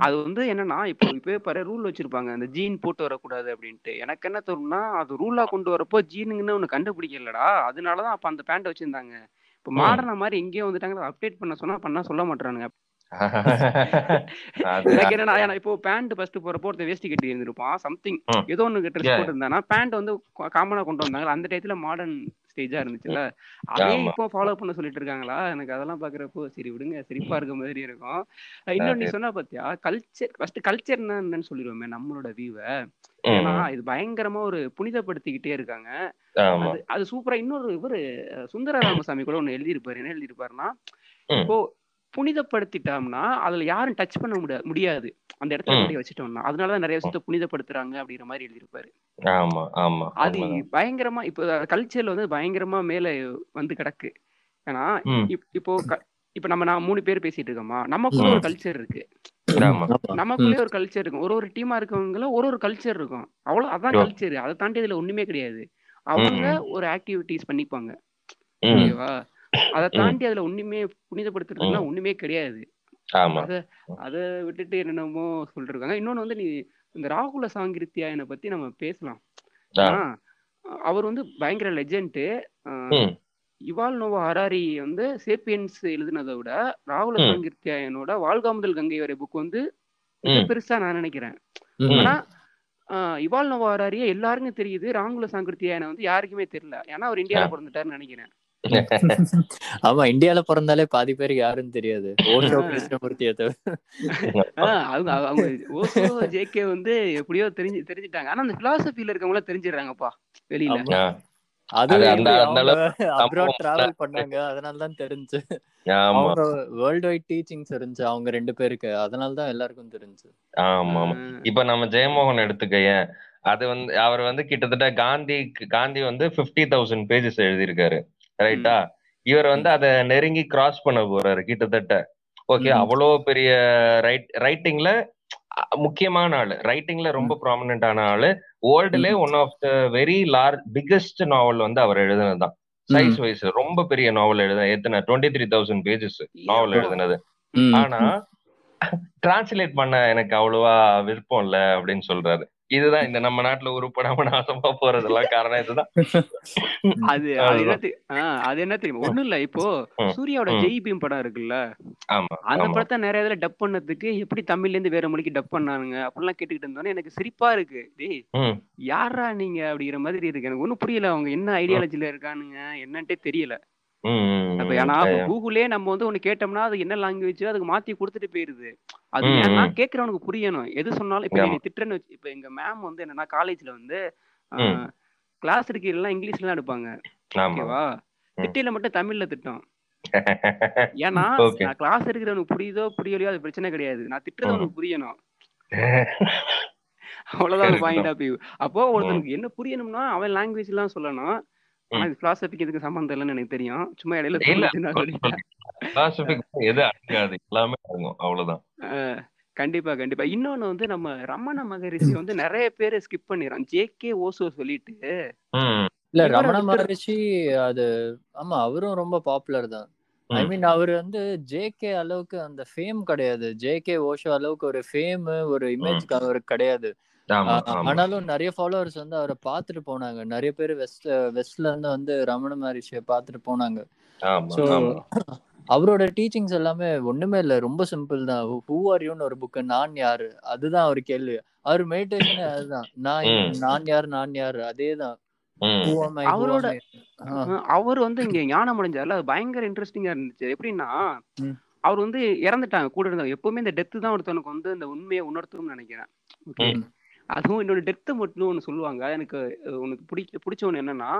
அது வந்து என்னன்னா இப்போ இப்போ பாரு ரூல் வச்சிருப்பாங்க. அந்த ஜீன் போட்டு வரக்கூடாது அப்படின்ட்டு. எனக்கு என்ன தோணும்னா அது ரூலா கொண்டு வரப்போ ஜீனுங்கன்னு ஒன்று கண்டுபிடிக்கலடா. அதனாலதான் அப்ப அந்த பேண்ட் வச்சிருந்தாங்க. இப்போ. மாடர்னா மாதிரி எங்கேயோ வந்துட்டாங்க அப்டேட் பண்ண சொன்னா பண்ணா சொல்ல மாட்டானுங்க எனக்கு என்னன்னா இப்போ பேண்ட் ஃபர்ஸ்ட் போறப்போ ஒருத்தன் வேஷ்டி கட்டி இருந்திருப்பான் சம்திங். ஏதோ ஒன்று ட்ரெஸ். போட்டு இருந்தானா பேண்ட் வந்து காமனா கொண்டு வந்தாங்க. அந்த டயத்துல மாடர்ன் ஸ்டேஜா இருந்துச்சுல்ல? அதே. இப்போ ஃபாலோ பண்ண சொல்லிட்டு இருக்காங்களா? எனக்கு அதெல்லாம் பாக்குறப்போ சரி விடுங்க சிரிப்பா இருக்க மாதிரி இருக்கும். இன்னொன்னு நீ. சொன்னா பாத்தியா? கல்ச்சர் ஃபர்ஸ்ட் கல்ச்சர் என்னன்னு சொல்லிடுவோமே நம்மளோட வியூவை ஏன்னா இது பயங்கரமா ஒரு புனிதப்படுத்திக்கிட்டே இருக்காங்க. அது அது சூப்பரா இன்னொரு இவரு சுந்தர ராமசாமி கூட ஒண்ணு எழுதியிருப்பாரு. என்ன எழுதியிருப்பாருன்னா. இப்போ புனிதப்படுத்திட்டோம்னா அதுல யாரும் டச் பண்ண முடியாது முடியாது. அந்த இடத்துல. கொண்டு வச்சுட்டோம்னா அதனாலதான் நிறைய விஷயத்த புனிதப்படுத்துறாங்க அப்படிங்கிற மாதிரி எழுதியிருப்பாரு. ஆமா ஆமா. அது. பயங்கரமா இப்போ கல்ச்சர்ல வந்து பயங்கரமா மேல வந்து கிடக்கு. ஏன்னா இப்போ இப்போ நம்ம நான் மூணு பேர் பேசிட்டு இருக்கோமா? நமக்குள்ள ஒரு. கல்ச்சர் இருக்கு. நமக்குள்ளே ஒரு கல்ச்சர் இருக்கும். ஒரு ஒரு டீமா இருக்கவங்கள ஒரு ஒரு கல்ச்சர் இருக்கும். அவ்வளவு அதான். கல்ச்சர் அதை தாண்டி இதுல ஒண்ணுமே கிடையாது. அவங்க. ஒரு ஆக்டிவிட்டிஸ் பண்ணிப்பாங்க. ஓகேவா? அதை தாண்டி அதுல ஒண்ணுமே புனிதப்படுத்துறதுலாம். ஒண்ணுமே கிடையாது. அத அத விட்டுட்டு என்னென்னமோ சொல்லிருக்காங்க. இன்னொன்னு வந்து நீ இந்த ராகுல சாங்கிருத்தியாயனை பத்தி நம்ம பேசலாம். அவர் வந்து பயங்கர லெஜெண்ட் இவால் நோவா ஹராரி வந்து சேப்பியன்ஸ் எழுதினதை விட ராகுல ம். சாங்கிருத்தியாயனோட வாழ்காமுதல் கங்கை வரை புக் வந்து. பெருசா நான் நினைக்கிறேன். ஆனா இவால் நோவா ஹராரியே எல்லாருக்கும் தெரியுது. ராகுல சாங்கிருத்தியாயனை வந்து யாருக்குமே தெரியல. ஏன்னா அவர் இந்தியால பிறந்துட்டாருன்னு நினைக்கிறேன். ஆமா இந்தியால பிறந்தாலே பாதி பேர் யாருன்னு தெரியாது. ஓஷோ கிருஷ்ணமூர்த்தியை அவங்க ஓசோ ஜேகே வந்து எப்படியோ தெரிஞ்சு தெரிஞ்சுட்டாங்க. ஆனா அந்த பிலாசபில இருக்கவங்க தெரிஞ்சிடுறாங்கப்பா வெளியில. அது அப்ராட் டிராவல் பண்ணாங்க அதனால தான் தெரிஞ்சு. ஆமா. அவங்க வேர்ல்டு வைட் டீச்சிங்ஸ் இருந்துச்சு அவங்க ரெண்டு பேருக்கு. அதனால தான் எல்லாருக்கும் தெரிஞ்சு. ஆமா ஆமா. இப்ப நம்ம ஜெயமோகன் எடுத்துக்கயேன் அது வந்து அவர் வந்து கிட்டத்தட்ட காந்தி காந்தி வந்து பிப்டி தௌசண்ட் பேஜஸ் எழுதியிருக்காரு. ரைட்டா இவர் வந்து அதை நெருங்கி கிராஸ் பண்ண போறாரு கிட்டத்தட்ட. ஓகே. அவ்வளோ பெரிய ரைட் ரைட்டிங்ல முக்கியமான ஆளு. ரைட்டிங்ல ரொம்ப ப்ராமினென்டான ஆளு. வேர்ல்டுல one of the very large biggest novel வந்து அவர் எழுதுனதுதான். சைஸ் வைஸ் ரொம்ப பெரிய நாவல் எழுத எத்தனை twenty three thousand pages novel. எழுதுனது. ஆனா டிரான்ஸ்லேட் பண்ண எனக்கு அவ்வளவா விருப்பம் இல்ல அப்படின்னு சொல்றாரு. இதுதான் இந்த நம்ம நாட்டுல உருப்படாம நாசமா போறதெல்லாம் காரணம் இதுதான். அது அது என்ன தெரியும் ஒண்ணும் இல்ல. இப்போ. சூர்யாவோட. ஜெய் பீம் படம் இருக்குல்ல? ஆமா அந்த படத்தை நிறைய இதுல டப் பண்ணதுக்கு எப்படி தமிழ்ல இருந்து வேற மொழிக்கு டப் பண்ணானுங்க? அப்படிலாம் கேட்டுக்கிட்டு இருந்தோன்னே எனக்கு சிரிப்பா இருக்கு. டேய் யாரா நீங்க அப்படிங்கிற மாதிரி இருக்கு. எனக்கு ஒண்ணும் புரியல. அவங்க என்ன ஐடியாலஜில இருக்கானுங்க? என்னன்ட்டே தெரியல. ம், அப்ப ம். ஏன்னா இப்ப. கூகுளே நம்ம வந்து ஒண்ணு கேட்டோம்னா அது என்ன லாங்குவேஜ் அதுக்கு மாத்தி கொடுத்துட்டு போயிருது அது ம், ஏன்னா ம். கேக்குறவனுக்கு புரியணும் எது சொன்னாலும் இப்ப ஆமா. நீ திட்டுறன்னு வச்சு இப்ப எங்க மேம் வந்து என்னன்னா காலேஜ்ல வந்து ம். கிளாஸ் எடுக்கலாம் இங்கிலீஷ்ல தான் எடுப்பாங்க ஆமா ஓகேவா ம். திட்டையில மட்டும் தமிழ்ல திட்டம் ஏன்னா Okay. நான் கிளாஸ் எடுக்கிறவனுக்கு புரியுதோ புரியலையோ அது பிரச்சனை கிடையாது நான் திட்டுறது ம். அவனுக்கு புரியணும் அவ்வளவுதான் Correct பாயிண்ட் தான். ஆஃப் வியூ அப்போ ஒருத்தனுக்கு என்ன புரியணும்னா அவன் லாங்குவேஜ் எல்லாம் சொல்லணும் ஆனா இது பிலாசபிக்கு எதுக்கு சம்மந்தம் இல்லைன்னு எனக்கு தெரியும். சும்மா இடையில எது அடங்காது எல்லாமே அடங்கும். அவ்வளவுதான். கண்டிப்பா கண்டிப்பா. இன்னொன்னு வந்து நம்ம ரமண மகரிஷி வந்து நிறைய பேர் ஸ்கிப் பண்ணிடுறோம் ஜேகே ஓசோ சொல்லிட்டு. இல்ல ரமண மகரிஷி அது ஆமா அவரும் ரொம்ப பாப்புலர் தான். ஐ மீன் அவர் வந்து ஜேகே அளவுக்கு அந்த ஃபேம் கிடையாது. ஜேகே ஓஷோ அளவுக்கு ஒரு ஃபேம் ஒரு ம். இமேஜ் அவருக்கு கிடையாது. ஆனாலும் நிறைய ஃபாலோவர்ஸ் வந்து அவரை பார்த்துட்டு போனாங்க. நிறைய பேர் வெஸ்ட் வெஸ்ட்ல இருந்து வந்து ரமண மகரிஷியை பார்த்துட்டு போனாங்க. ஸோ அவரோட டீச்சிங்ஸ் எல்லாமே ஒண்ணுமே இல்லை. ரொம்ப சிம்பிள் தான். ஹூ ஆர் யூன்னு ஒரு புக்கு நான் யாரு? அதுதான் அவர் கேள்வி. அவர் மெடிடேஷனே அதுதான். நான் நான் யார்? நான் யார்? அதே தான் அவரோட அவர் வந்து இங்க ஞானம் அடைஞ்சார்ல. அது பயங்கர இன்ட்ரெஸ்டிங்கா இருந்துச்சு. எப்படின்னா அவர் வந்து இறந்துட்டாங்க. கூட இருந்தாங்க எப்பவுமே இந்த டெத்து தான் ஒருத்தனுக்கு வந்து இந்த உண்மையை உணர்த்தும்னு நினைக்கிறேன். அதுவும் இன்னொரு டெத்து மட்டும் ஒன்று சொல்லுவாங்க. எனக்கு உனக்கு பிடிக்க பிடிச்ச ஒன்று என்னன்னா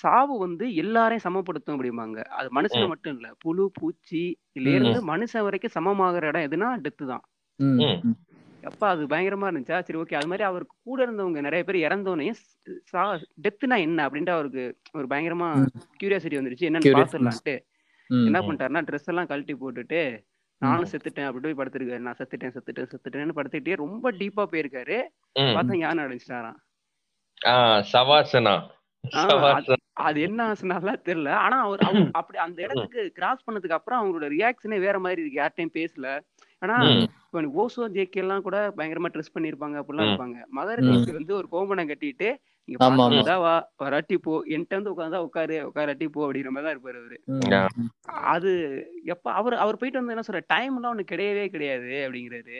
சாவு வந்து எல்லாரையும் சமப்படுத்தும் அப்படிம்பாங்க. அது மனுஷனை மட்டும் இல்ல. புழு பூச்சி இதுல இருந்து மனுஷன் வரைக்கும் சமமாகிற இடம் எதுனா டெத்து தான். அப்ப அது பயங்கரமா இருந்துச்சா? சரி ஓகே அது மாதிரி அவருக்கு கூட இருந்தவங்க நிறைய பேர் இறந்தோடனே சா டெத்துனா என்ன அப்படின்ட்டு அவருக்கு ஒரு பயங்கரமா கியூரியாசிட்டி வந்துருச்சு. என்னன்னு பாத்துடலான்ட்டு என்ன பண்ணிட்டாருன்னா ட்ரெஸ் எல்லாம் கழட்டி போட்டுட்டு நானும் செத்துட்டேன் அப்படி போய் படுத்திருக்காரு. நான் செத்துட்டேன் செத்துட்டேன் செத்துட்டேன்னு படுத்துக்கிட்டே ரொம்ப டீப்பா போயிருக்காரு. பார்த்தா ஞானம் அடைஞ்சிட்டாராம் சவாசனா? அது என்ன ஆசனாலாம் தெரியல. ஆனா அவர் அப்படி அந்த இடத்துக்கு கிராஸ் பண்ணதுக்கு அப்புறம் அவங்களோட ரியாக்ஷனே வேற மாதிரி இருக்கு. யார்ட்டையும் பேசல. ஆனா ஓசோ ஜேகே எல்லாம் கூட பயங்கரமா ட்ரெஸ் பண்ணிருப்பாங்க அப்படிலாம் இருப்பாங்க. ம். மகரிஷி வந்து ஒரு கோமணம் கட்டிட்டு வா வராட்டி போ என்கிட்ட வந்து உட்காந்தா உட்காரு உட்காராட்டி போ அப்படிங்கிற மாதிரி தான் இருப்பாரு அவரு. அது எப்ப அவர் அவர் போயிட்டு வந்து என்ன சொல்ற டைம் எல்லாம் ஒண்ணு கிடையவே கிடையாது அப்படிங்கிறாரு.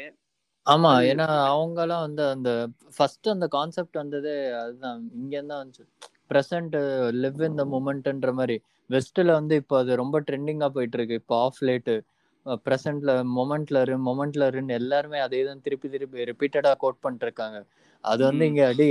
ஆமா ஏன்னா அவங்கெல்லாம் வந்து அந்த ஃபர்ஸ்ட் அந்த கான்செப்ட் வந்ததே அதுதான். இங்க தான் வந்துச்சு. ப்ரெசன்ட் லிவ் இன் த மூமெண்ட்ன்ற மாதிரி. வெஸ்ட்ல வந்து இப்போ அது ரொம்ப ட்ரெண்டிங்கா போயிட்டு இருக்கு. இப்போ ஆஃப் லேட்டு ப்ரெசென்ட்ல மொமெண்ட்ல இரு மொமெண்ட்ல இருன்னு எல்லாருமே அதே தான் திருப்பி திருப்பி ரிப்பீட்டடா கோட் பண்ணிட்டு இருக்காங்க. அது வந்து இங்க அடி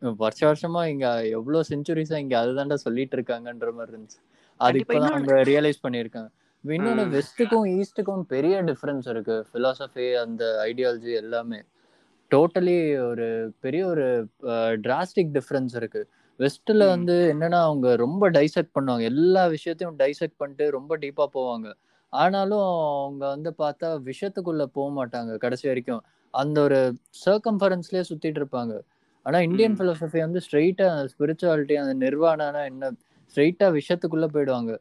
வருஷ வருஷமா இங்க எவ்வளவு செஞ்சுரிஸா இங்க அதுதான்டா சொல்லிட்டு இருக்காங்கன்ற மாதிரி இருந்துச்சு. அது இப்பதான் அவங்க ரியலைஸ் பண்ணியிருக்காங்க. இன்னொன்னு வெஸ்ட்டுக்கும் ஈஸ்ட்டுக்கும் பெரிய டிஃபரன்ஸ் இருக்கு. Philosophy அந்த ஐடியாலஜி எல்லாமே. டோட்டலி ஒரு பெரிய ஒரு டிராஸ்டிக் டிஃபரன்ஸ் இருக்கு. வெஸ்ட்ல வந்து என்னன்னா அவங்க ரொம்ப டைசெக்ட் பண்ணுவாங்க. எல்லா விஷயத்தையும் டைசெக்ட் பண்ணிட்டு ரொம்ப டீப்பா போவாங்க. ஆனாலும் அவங்க வந்து பார்த்தா விஷயத்துக்குள்ள போக மாட்டாங்க கடைசி வரைக்கும். அந்த ஒரு சர்க்கம்ஃபரன்ஸ்லயே சுத்திட்டு இருப்பாங்க. ஆனா இந்தியன் philosophy வந்து ஸ்ட்ரெயிட்டா ஸ்பிரிச்சுவாலிட்டி அந்த நிர்வாணானா என்ன? ஸ்ட்ரெயிட்டா விஷயத்துக்குள்ள போயிடுவாங்க.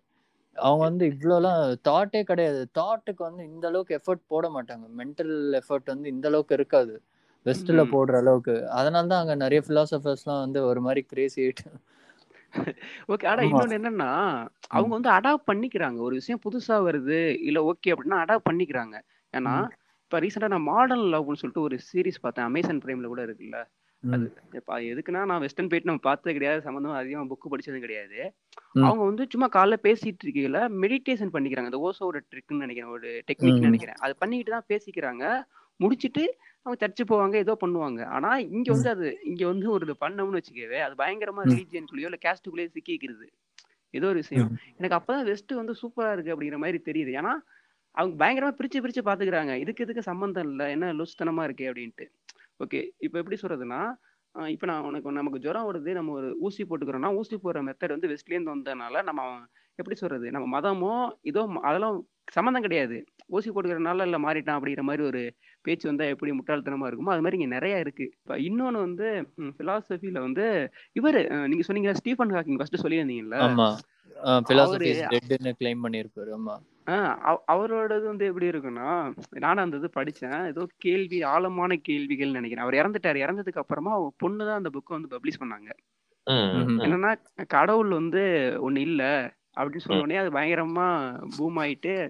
அவங்க வந்து இவ்வளோலாம் தாட்டே கிடையாது. தாட்டுக்கு வந்து இந்த அளவுக்கு எஃபர்ட் போட மாட்டாங்க. மென்டல் எஃபர்ட் வந்து இந்த அளவுக்கு இருக்காது. வெஸ்ட்ல ம். போடுற அளவுக்கு. அதனால தான் அங்க நிறைய philosophers-லாம் வந்து ஒரு மாதிரி கிரேசி ஓகே ஆனா இன்னொன்னு என்னன்னா அவங்க வந்து அடாப்ட் பண்ணிக்கிறாங்க. ஒரு விஷயம் புதுசா வருது இல்ல ஓகே அப்படின்னா அடாப்ட் பண்ணிக்கிறாங்க. ஏன்னா இப்ப ரீசெண்டா நான் மாடர்ன் லவ்னு சொல்லிட்டு ஒரு சீரிஸ் பார்த்தேன். அமேசான் பிரைம்ல கூட இருக்குல்ல. எதுக்குன்னா நான் வெஸ்டர்ன் போயிட்டு நம்ம பார்த்தது கிடையாது. சம்மந்தமா அதிகமாக புக் படிச்சதும் கிடையாது. அவங்க வந்து சும்மா காலைல பேசிட்டு இருக்கையில மெடிடேஷன் பண்ணிக்கிறாங்க. இந்த ஓசோட ட்ரிக்னு நினைக்கிறேன். ஒரு டெக்னிக்னு நினைக்கிறேன். அது பண்ணிக்கிட்டு தான் பேசிக்கிறாங்க. முடிச்சிட்டு அவங்க சர்ச்சு போவாங்க ஏதோ பண்ணுவாங்க. ஆனா இங்க வந்து அது இங்க வந்து ஒரு இது பண்ணோம்னு வச்சுக்கவே அது பயங்கரமா ரிலீஜியனுக்குள்ளேயோ இல்ல கேஸ்டுக்குள்ளேயோ சிக்கிக்கிறது ஏதோ ஒரு விஷயம். எனக்கு அப்பதான் வெஸ்ட் வந்து சூப்பரா இருக்கு அப்படிங்கிற மாதிரி தெரியுது. ஏன்னா அவங்க பயங்கரமா பிரிச்சு பிரிச்சு பாத்துக்கிறாங்க இதுக்கு இதுக்கு சம்மந்தம் இல்லை? என்ன லூஸ்தனமா இருக்கே அப்படின்ட்டு. ஓகே இப்போ எப்படி சொல்றதுன்னா இப்போ நான் உனக்கு நமக்கு ஜுரம் வருது நம்ம ஒரு ஊசி போட்டுக்கிறோம்னா ஊசி போடுற மெத்தட் வந்து வெஸ்ட்லேருந்து வந்ததுனால நம்ம எப்படி சொல்றது நம்ம மதமோ இதோ அதெல்லாம் சம்மந்தம் கிடையாது. ஊசி போட்டுக்கிறனால இல்லை மாறிட்டான் அப்படிங்கிற மாதிரி ஒரு பேச்சு வந்தா எப்படி முட்டாள்தனமா இருக்குமோ அது மாதிரி இங்க நிறைய இருக்கு. இப்போ இன்னொன்னு வந்து பிலாசபியில வந்து இவர் நீங்க சொன்னீங்க ஸ்டீஃபன் ஹாக்கிங் ஃபர்ஸ்ட் சொல்லியிருந்தீங்கல்ல ஆமா. அவரு philosophy is deadன்னு கிளைம் பண்ணியிருப்பாரு ஆமா. ஆஹ் அவ- அவரோடது வந்து எப்படி இருக்குன்னா நானும் அந்த இது படிச்சேன். ஏதோ கேள்வி ஆழமான கேள்விகள் நினைக்கிறேன். அவர் இறந்துட்டாரு. இறந்ததுக்கு அப்புறமா அவங்க பொண்ணு தான் அந்த புக்கை வந்து பப்ளிஷ் பண்ணாங்க. என்னன்னா கடவுள் வந்து ஒண்ணு இல்ல அப்படின்னு சொன்ன. உடனே அது பயங்கரமா பூம் ஆயிட்டு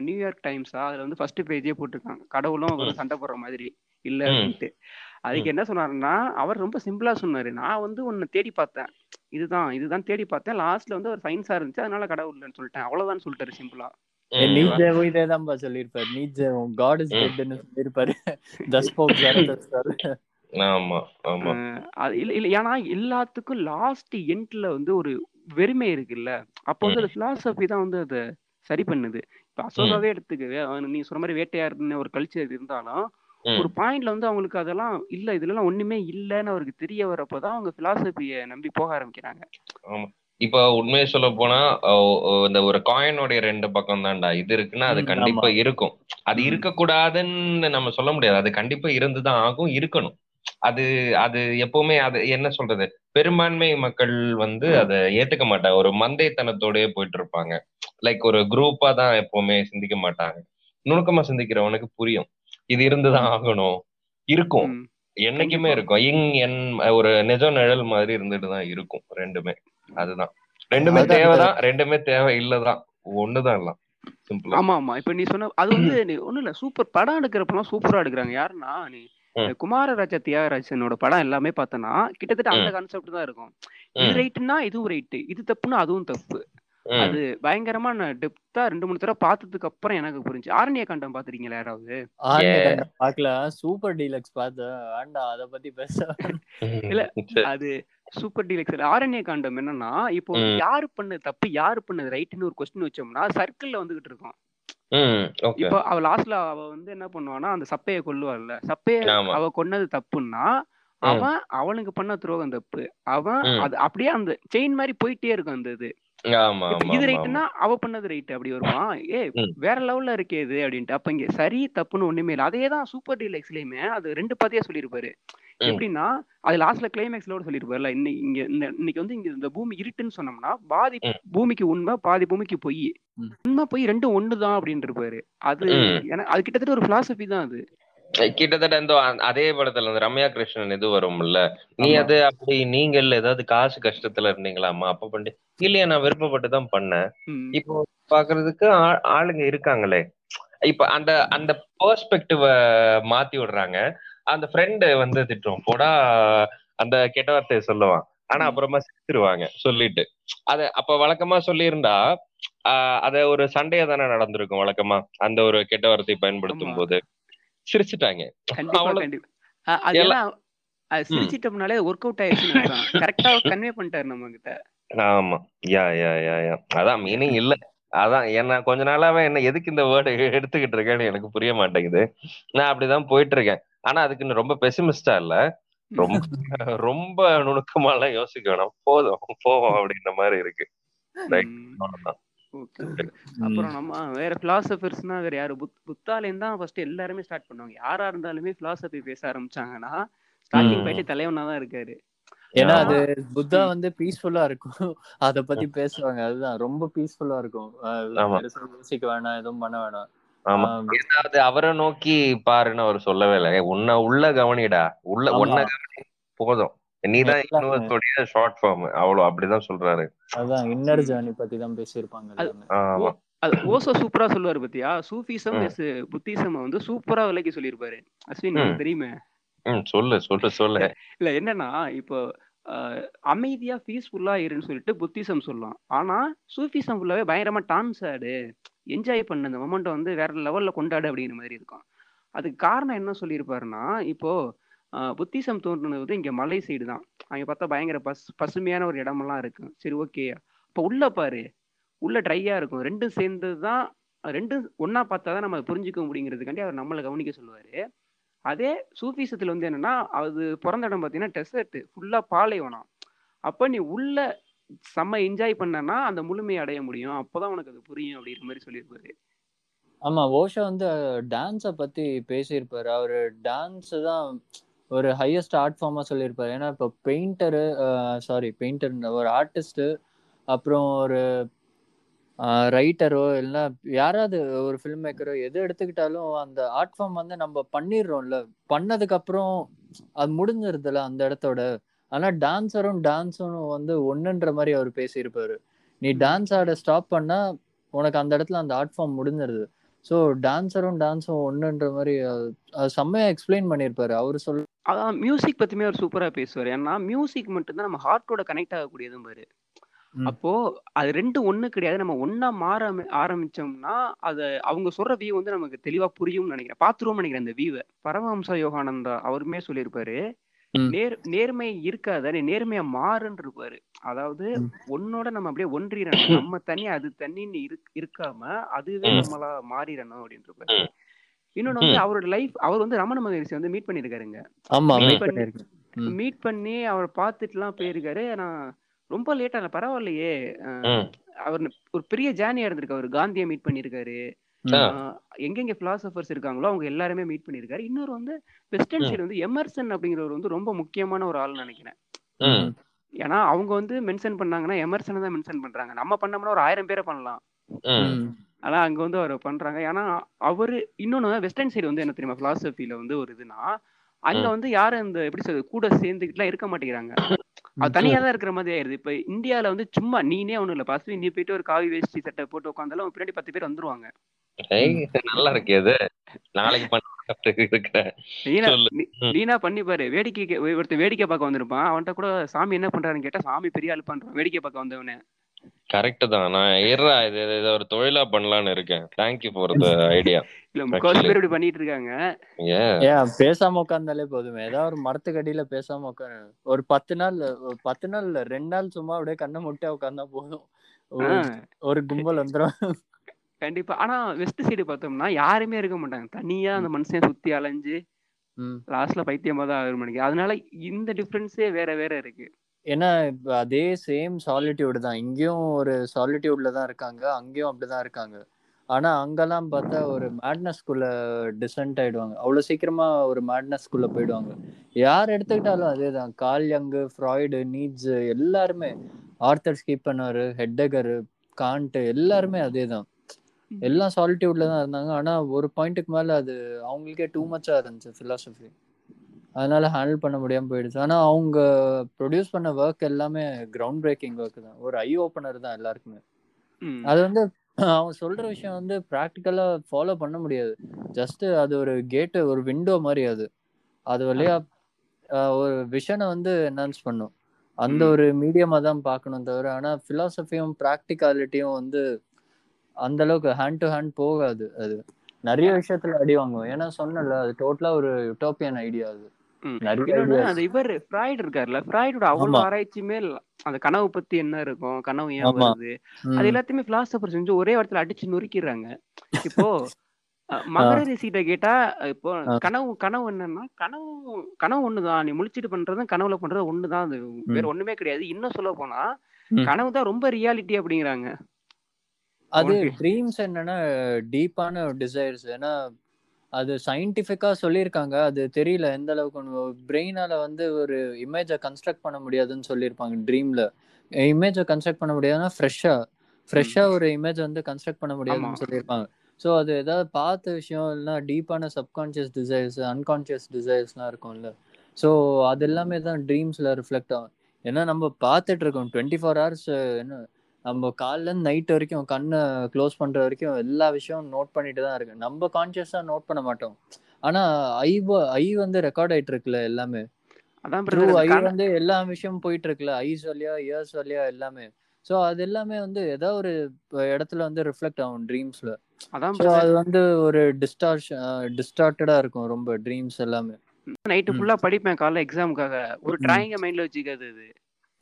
நியூயார்க் டைம்ஸா அதுல வந்து ஃபர்ஸ்ட் பேஜே போட்டிருக்காங்க. கடவுளும். அவரும் சண்டை போடுற மாதிரி இல்ல. அப்படின்ட்டு. அதுக்கு என்ன சொன்னாருன்னா அவர் ரொம்ப சிம்பிளா சொன்னாரு. நான் வந்து உன்னை தேடி பார்த்தேன். இதுதான் இதுதான் தேடி பார்த்தேன் லாஸ்ட்ல வந்து ஒரு சயின்ஸா இருந்துச்சு அதனால கடவுள் இல்லைன்னு சொல்லிட்டேன் அவ்வளவுதான் சொல்லிட்டாரு சிம்பிளா. நீட்ஜேவும் இதே தான்ப்பா சொல்லியிருப்பாரு நீட்ஜேவும் காட் இஸ் ம். டெட்னு சொல்லியிருப்பாரு தஸ்போக் ஜரதஸ்டர் ஆமா ஆமா இல்ல இல்ல ஏன்னா எல்லாத்துக்கும் லாஸ்ட் எண்ட்ல வந்து ஒரு வெறுமை இருக்குல்ல அப்போ வந்து. அது பிலாசபி தான் வந்து அதை சரி பண்ணுது இப்ப அசோகாவே எடுத்துக்கவே நீ சொன்ன மாதிரி வேட்டையாடுன்னு ஒரு கல்ச்சர் இருந்தாலும். ஒரு பாயிண்ட்ல வந்து அவங்களுக்கு அதெல்லாம் இல்ல இதுலலாம் ஒண்ணுமே இல்லன்னு அவருக்கு தெரிய வரப்பதான் அவங்க பிலாசபிய நம்பி போக ஆரம்பிக்கிறாங்க. ஆமா. இப்ப உண்மையை சொல்ல போனா இந்த ஒரு காயினுடைய ரெண்டு பக்கம் தான்டா. இது இருக்குன்னா அது கண்டிப்பா இருக்கும். அது. இருக்கக்கூடாதுன்னு நம்ம சொல்ல முடியாது. அது கண்டிப்பா இருந்துதான் ஆகும் இருக்கணும். அது அது எப்பவுமே அது என்ன சொல்றது? பெரும்பான்மை மக்கள் வந்து அதை ஏத்துக்க மாட்டாங்க. ஒரு மந்தைத்தனத்தோடயே போயிட்டு இருப்பாங்க. லைக் ஒரு குரூப்பா தான் எப்பவுமே சிந்திக்க மாட்டாங்க. நுணுக்கமா சிந்திக்கிறவனுக்கு புரியும். இது இருந்துதான் ஆகணும். இருக்கும். என்னைக்குமே. இருக்கும். இங் என் ஒரு நிஜ நிழல் மாதிரி இருந்துட்டு தான் இருக்கும். ரெண்டுமே. அதுதான். ரெண்டுமே தேவைதான். ரெண்டுமே தேவை இல்லதான். ஒண்ணுதான் எல்லாம் சிம்பிளா ஆமா ஆமா இப்ப நீ சொன்ன அது வந்து நீ ஒண்ணும் இல்ல. சூப்பர். படம் எடுக்கிறப்பலாம் சூப்பரா எடுக்கிறாங்க. யாருன்னா நீ. குமாரராஜா தியாகராஜனோட படம் எல்லாமே பார்த்தனா கிட்டத்தட்ட அந்த. கான்செப்ட் தான் இருக்கும். இது ம், ரைட்டுன்னா இதுவும் ரைட்டு இது தப்புன்னா அதுவும் தப்பு. அது பயங்கரமா நான் டெப்தா ரெண்டு மூணு தடவை பார்த்ததுக்கு அப்புறம் எனக்கு புரிஞ்சு ஆரண்ய காண்டம் பாத்திருக்கீங்களா யாராவது பார்க்கல சூப்பர் டீலக்ஸ் பார்த்தேன் வேண்டாம் அத பத்தி பேச இல்ல. அது சூப்பர் டீலக்ஸ் ஆரண்ய காண்டம் என்னன்னா இப்போ. யாரு பண்ணது தப்பு யாரு பண்ணது ரைட்டுன்னு ஒரு கொஸ்டின் வச்சோம்னா சர்க்கிள்ல வந்துகிட்டு இருக்கோம். இப்போ அவ லாஸ்ட்ல அவ வந்து என்ன பண்ணுவான்னா அந்த சப்பைய கொல்லுவாள்ல சப்பைய. அவ கொன்னது தப்புன்னா. அவன் அவனுக்கு பண்ண துரோகம் தப்பு அவன். அது அப்படியே அந்த செயின் மாதிரி போயிட்டே இருக்கும் அந்த இது இது ஆமா, ரைட்டுன்னா அவ பண்ணது ரைட் அப்படி வருமா ஏ. வேற லெவல்ல இருக்கே இது அப்படின்ட்டு அப்ப இங்க சரி தப்புன்னு ஒண்ணுமே இல்லை அதே தான் சூப்பர் டீலக்ஸ்லயுமே அது ரெண்டு பாத்தியா சொல்லியிருப்பாரு ம். எப்படின்னா அது லாஸ்ட்ல கிளைமேக்ஸ்ல கூட சொல்லியிருப்பாருல இன்னைக்கு இங்க இந்த இன்னைக்கு வந்து இங்க இந்த பூமி இருட்டுன்னு சொன்னோம்னா பாதி. பூமிக்கு உண்மை பாதி பூமிக்கு பொய். உண்மை பொய் ரெண்டும் ஒண்ணுதான் அப்படின்னு இருப்பாரு அது. எனக்கு அது கிட்டத்தட்ட ஒரு பிலாசபி தான் அது கிட்டத்தட்ட இந்த அதே படத்துல இந்த ரம்யா கிருஷ்ணன் இது வரும்ல. நீ. அது அப்படி நீங்கள் ஏதாவது காசு கஷ்டத்துல இருந்தீங்களாமா அப்ப பண்ணி இல்லையா நான் விருப்பப்பட்டு தான் பண்ணேன். இப்போ பாக்குறதுக்கு ஆளுங்க இருக்காங்களே. இப்ப அந்த அந்த பெர்ஸ்பெக்டிவ மாத்தி விடுறாங்க. அந்த ஃப்ரெண்டு வந்து திட்டுவோம் போடா அந்த கெட்ட வார்த்தையை சொல்லுவான். ஆனா. அப்புறமா சிரிச்சிருவாங்க சொல்லிட்டு. அத அப்ப வழக்கமா சொல்லியிருந்தா ஆஹ் அத ஒரு சண்டையா தானே நடந்திருக்கும் வழக்கமா? அந்த ஒரு கெட்ட வார்த்தையை பயன்படுத்தும். போது. சிரிச்சிட்டாங்க. அவ்வளவு- சிரிச்சிட்டோம்னாலே ஒர்க் அவுட் ஆயிடுச்சுன்னு கரெக்டா கன்வே பண்ணிட்டாரு நம்ம கிட்ட ஆமா. யா யா யா யா. அதான் மீனிங் இல்ல. அதான் என்ன கொஞ்ச நாளாவே என்ன எதுக்கு இந்த வேர்டு எடுத்துக்கிட்டு இருக்கேன்னு எனக்கு புரிய மாட்டேங்குது. நான் அப்படிதான் போயிட்டு இருக்கேன் ஆனா அதுக்கு ரொம்ப பெசிமிஸ்டா இல்ல. ரொம்ப ரொம்ப நுணுக்கமா எல்லாம் யோசிக்க வேணாம். போதும் போவோம் அப்படின்ற மாதிரி இருக்கு. ம். அவ்வளவுதான். அப்புறம் நம்ம வேற பிலாசபர்ஸ்னா வேற யாரு? புத் புத்தாலேருந்து தான் ஃபர்ஸ்ட் எல்லாருமே ஸ்டார்ட் பண்ணுவாங்க. யாரா இருந்தாலுமே பிலாசபி பேச ஆரம்பிச்சாங்கன்னா ஸ்டார்டிங். பாயிண்ட் தலைவனா தான் இருக்காரு. ஏன்னா. அது புத்தா. வந்து பீஸ்ஃபுல்லா இருக்கும். அத பத்தி பேசுவாங்க. அதுதான். ரொம்ப பீஸ்ஃபுல்லா இருக்கும். யோசிக்க வேணாம். எதுவும் பண்ண வேணாம். ஏதாவது அவரை நோக்கி பாருன்னு அவர் சொல்லவே இல்லை. உன்னை உள்ள கவனிடா. உள்ள. உன்னை கவனி போதும். நீதான் யூனிவர்ஸோடைய ஷார்ட் ஃபார்ம் அவ்வளவு அப்படிதான் சொல்றாரு. அதான் இன்னர். ஜேர்னி பத்தி தான் பேசியிருப்பாங்க அது- ஓசோ சூப்பரா சொல்லுவாரு பத்தியா? சூஃபிசம் புத்திசம் வந்து சூப்பரா விலைக்கு சொல்லியிருப்பாரு. அஸ்வின் தெரியுமே? சொல்லு சொல்லு சொல்லு. இல்ல என்னன்னா இப்போ அமைதியா பீஸ்ஃபுல்லா இருன்னு சொல்லிட்டு புத்திசம் சொல்லலாம். ஆனா சூஃபிசம் ஃபுல்லாவே பயங்கரமா டான்ஸ் ஆடு என்ஜாய் பண்ண அந்த மொமெண்ட் வந்து வேற லெவல்ல கொண்டாடு அப்படிங்கிற மாதிரி இருக்கும். அதுக்கு காரணம் என்ன சொல்லியிருப்பாருன்னா இப்போ புத்திசம் தோன்றுனது வந்து இங்கே மலை சைடு தான். அங்கே பார்த்தா பயங்கர பஸ் பசுமையான ஒரு இடமெல்லாம் இருக்கும் சரி ஓகே இப்போ உள்ள பாரு. உள்ள ட்ரையாக இருக்கும். ரெண்டும் சேர்ந்தது தான் ரெண்டும் ஒன்றா பார்த்தா தான் நம்ம புரிஞ்சுக்க முடியுங்கிறதுக்காண்டி அவர் நம்மளை கவனிக்க சொல்லுவார். அதே சூஃபிசத்தில் வந்து என்னென்னா அது பிறந்த இடம் பார்த்தீங்கன்னா டெசர்ட்டு ஃபுல்லாக பாலைவனம். அப்போ நீ உள்ள செம்ம என்ஜாய் பண்ணனா அந்த முழுமையை அடைய முடியும். அப்போதான் உனக்கு அது புரியும் அப்படிங்கிற மாதிரி சொல்லியிருப்பாரு. ஆமா ஓஷா வந்து டான்ஸை பத்தி பேசியிருப்பாரு. அவரு டான்ஸ் தான் ஒரு ஹையஸ்ட் ஆர்ட் ஃபார்மா சொல்லியிருப்பாரு. ஏன்னா இப்போ பெயிண்டரு சாரி பெயிண்டர் ஒரு ஆர்டிஸ்ட் அப்புறம் ஒரு ரைட்டரோ இல்லைன்னா யாராவது ஒரு ஃபில்ம் மேக்கரோ எது எடுத்துக்கிட்டாலும் அந்த ஆர்ட் ஃபார்ம் வந்து நம்ம பண்ணிடுறோம்ல. பண்ணதுக்கு அப்புறம் அது முடிஞ்சிருதுல அந்த இடத்தோட. ஆனா டான்ஸரும் டான்ஸும் வந்து ஒண்ணுன்ற மாதிரி அவர் பேசியிருப்பாரு. நீ டான்ஸ் ஆட ஸ்டாப் பண்ணா உனக்கு அந்த இடத்துல அந்த ஆர்ட் ஃபார்ம் முடிஞ்சிருது. ஸோ டான்ஸரும் டான்ஸும் ஒண்ணுன்ற மாதிரி அது- அது செம்மையா எக்ஸ்பிளைன் பண்ணியிருப்பாரு. அவரு சொல் அதான் மியூசிக் பத்தியுமே அவர் சூப்பரா பேசுவார். ஏன்னா மியூசிக் மட்டும்தான் நம்ம ஹார்ட்டோட கனெக்ட் ஆகக்கூடியதும் பாரு. அப்போ அது ரெண்டு ஒண்ணு கிடையாது. நம்ம ஒண்ணா மாற ஆரம்பி- ஆரம்பிச்சோம்னா அத அவங்க சொல்ற வியூ வந்து நமக்கு தெளிவா புரியும்னு நினைக்கிறேன். பாத்துருவோம்னு நினைக்கிறேன் அந்த வியூவை பரமஹம்ச யோகானந்தா அவருமே சொல்லியிருப்பாரு. நேர் நேர்மை இருக்காத நீ நேர்மையா மாறுன்னு இருப்பாரு அதாவது ம். உன்னோட நம்ம அப்படியே ஒன்றிடணும் நம்ம தனி அது இருக் இருக்காம அதுவே. நம்மளா மாறிடணும் அப்படின்னு இருப்பாரு. இன்னொன்னு வந்து. அவரோட லைஃப் அவர் வந்து ரமண மகரிஷி வந்து மீட் ம். மீட் பண்ணி அவரை பார்த்துட்டுலாம் போயிருக்காரு நான் ரொம்ப லேட்டா பரவாயில்லையே. அவர் ஒரு பெரிய ஜேர்னியா இருந்திருக்கு அவர் காந்தியை மீட். ஆஹ் எங்கெங்க பிலாசபர்ஸ் இருக்காங்களோ அவங்க எல்லாருமே மீட் பண்ணியிருக்காரு இன்னொரு வந்து வெஸ்டர்ன். சைடு வந்து எமர்சன் அப்படிங்கிறவர் வந்து ரொம்ப முக்கியமான ஒரு ஆள்னு நினைக்கிறேன். ஏன்னா அவங்க வந்து மென்ஷன் பண்ணாங்கன்னா எமர்சனை தான் மென்ஷன் பண்றாங்க நம்ம பண்ணோம்னா ஒரு ஆயிரம் பேரை பண்ணலாம். ஆனா அங்க வந்து அவர் பண்றாங்க ஏன்னா அவரு இன்னொன்னு வெஸ்டர்ன் சைடு வந்து என்ன தெரியுமா பிலாசபில வந்து ஒரு இதுனா அங்க. வந்து யாரும் இந்த எப்படி சொல்றது கூட சேர்ந்துக்கிட்டுலாம் இருக்க மாட்டேங்கிறாங்க அது. தனியா தான் இருக்கிற மாதிரி ஆயிருது. இப்ப இந்தியால வந்து சும்மா நீனே ஒண்ணும் இல்ல. பாஸ் நீ போயிட்டு ஒரு காவி வேஷ்டி சட்டை போட்டு உட்காந்தாலும் பின்னாடி பத்து பேர் வந்துருவாங்க. நல்லா இருக்கே இது. நாளைக்கு. நீனா பண்ணி பாரு. வேடிக்கை ஒருத்தர் வேடிக்கை பார்க்க வந்திருப்பான். அவன்கிட்ட கூட சாமி என்ன பண்றாருன்னு கேட்டா சாமி பெரிய ஆள் பண்றான். வேடிக்கை பார்க்க வந்தவனே. கரெக்ட் தான். நான் இருறா இது இது ஒரு தொழிலா பண்ணலாம்னு இருக்கேன். Thank you for the idea இல்ல Actually. பேர் இப்படி பண்ணிட்டு இருக்காங்க. ஏன் ஏன் பேசாம உட்காந்தாலே போதுமே. ஏதாவது ஒரு மரத்துக்கு அடியில பேசாம உட்காரு ஒரு பத்து நாள் ஒரு பத்து நாள் இல்ல ரெண்டு நாள் சும்மா அப்படியே கண்ணை முட்டை உட்காந்தா போதும். ஒரு- கும்பல் வந்துடும் கண்டிப்பா. ஆனா வெஸ்ட் சைடு பார்த்தோம்னா யாருமே இருக்க மாட்டாங்க. தனியா அந்த மனுஷன் சுத்தி அலைஞ்சு ம். லாஸ்ட்ல பைத்தியமா தான் ஆகும் நினைக்கிறேன் அதனால இந்த டிஃபரன்ஸே வேற வேற இருக்கு. ஏன்னா இப்ப அதே சேம் சாலிட்யூட் தான். இங்கேயும் ஒரு சாலிட்யூட்ல தான் இருக்காங்க. அங்கேயும் அப்படிதான் இருக்காங்க. ஆனா அங்கெல்லாம் பார்த்தா ஒரு மேட்னஸ்குள்ள டிசென்ட் ஆயிடுவாங்க. அவ்வளவு சீக்கிரமா ஒரு மேட்னஸ்குள்ள போயிடுவாங்க. யார் எடுத்துக்கிட்டாலும் அதேதான் கால் யங்கு ஃப்ராய்டு நீட்ஸ் எல்லாருமே ஆர்த்தர் ஸ்கீப் பண்ணாரு ஹெட்டகர் காண்ட் எல்லாருமே அதேதான் எல்லாம் சாலிட்யூட்ல தான் இருந்தாங்க. ஆனா ஒரு பாயிண்ட்டுக்கு மேல அது அவங்களுக்கே டூ மச்சா இருந்துச்சு philosophy. அதனால ஹேண்டில் பண்ண முடியாம போயிடுச்சு. ஆனா அவங்க ப்ரொடியூஸ் பண்ண ஒர்க் எல்லாமே கிரவுண்ட் பிரேக்கிங் ஒர்க் தான். ஒரு ஐ ஓப்பனர் தான் எல்லாருக்குமே. அது வந்து அவன் சொல்ற விஷயம் வந்து ப்ராக்டிக்கலா ஃபாலோ பண்ண முடியாது. ஜஸ்ட் அது ஒரு கேட்டு ஒரு விண்டோ மாதிரி அது. அது வழியா ஒரு விஷனை வந்து என்ஹான்ஸ் பண்ணும். அந்த. ஒரு மீடியமா தான் பார்க்கணும் தவிர ஆனா பிலாசபியும் ப்ராக்டிகாலிட்டியும் வந்து அந்த அளவுக்கு ஹேண்ட் டு ஹேண்ட் போகாது அது. நிறைய விஷயத்துல அடி வாங்குவோம். ஏன்னா சொன்னல அது டோட்டலா ஒரு யூட்டோப்பியன் ஐடியா அது. அந்த இவர் ஃப்ராய்டு இருக்காருல்ல. ஃப்ராய்டோட அவ்வளவு. ஆராய்ச்சியுமே இல்ல. அந்த கனவு பத்தி என்ன இருக்கும்? கனவு ஏன். வருது. அது எல்லாத்தையுமே பிலாசபர் செஞ்சு ஒரே இடத்துல அடிச்சு நொறுக்கிடுறாங்க. இப்போ அஹ், மகர ரிஷிகிட்ட கேட்டா இப்போ. கனவு கனவு என்னன்னா கனவு கனவு ஒண்ணுதான் நீ முழிச்சிட்டு பண்றதும் கனவுல பண்றது ஒண்ணுதான் அது வேற ஒண்ணுமே கிடையாது. இன்னும் சொல்ல போனா. கனவு தான் ரொம்ப ரியாலிட்டி அப்படிங்கிறாங்க. அது ட்ரீம்ஸ் என்னன்னா டீப்பான டிசைர்ஸ் ஏன்னா அது சயின்டிஃபிக்கா சொல்லியிருக்காங்க. அது தெரியல எந்த அளவுக்கு பிரெயினால வந்து ஒரு இமேஜை கன்ஸ்ட்ரக்ட் பண்ண முடியாதுன்னு சொல்லியிருப்பாங்க ட்ரீம்ல இமேஜை கன்ஸ்ட்ரக்ட் பண்ண முடியாதுன்னா ஃப்ரெஷ்ஷா ஃப்ரெஷ்ஷா ஒரு இமேஜ் வந்து கன்ஸ்ட்ரக்ட் பண்ண முடியாதுன்னு. சொல்லியிருப்பாங்க. ஸோ அது ஏதாவது பார்த்த விஷயம் இல்லைன்னா டீப்பான சப்கான்ஷியஸ் டிசைர்ஸ் அன்கான்ஷியஸ் டிசைர்ஸ்லாம் இருக்கும்ல. ஸோ அது எல்லாமே தான் ட்ரீம்ஸ்ல ரிஃப்ளெக்ட் ஆகும். ஏன்னா நம்ம பார்த்துட்டு இருக்கோம். டுவெண்ட்டி ஃபோர் ஹவர்ஸ் என்ன நம்ம காலைல இருந்து நைட் வரைக்கும் கண்ணை க்ளோஸ் பண்ற வரைக்கும் எல்லா விஷயமும் நோட் பண்ணிட்டு தான் இருக்கு. நம்ம கான்சியஸா நோட் பண்ண மாட்டோம். ஆனா ஐ ஐ வந்து ரெக்கார்ட் ஆயிட்டு இருக்குல்ல எல்லாமே. ஐ வந்து எல்லா விஷயமும் போயிட்டு இருக்குல்ல. ஐஸ் வழியா இயர்ஸ் வழியா எல்லாமே. ஸோ அது எல்லாமே வந்து ஏதோ ஒரு இடத்துல வந்து ரிஃப்ளெக்ட் ஆகும் ட்ரீம்ஸ்ல அதான் அது வந்து ஒரு டிஸ்டார்ஷ் டிஸ்டார்டடா இருக்கும் ரொம்ப ட்ரீம்ஸ் எல்லாமே. நைட்டு. ஃபுல்லா படிப்பேன் காலைல எக்ஸாமுக்காக ஒரு. டிராயிங்க மைண்ட்ல வச்சுக்காது அது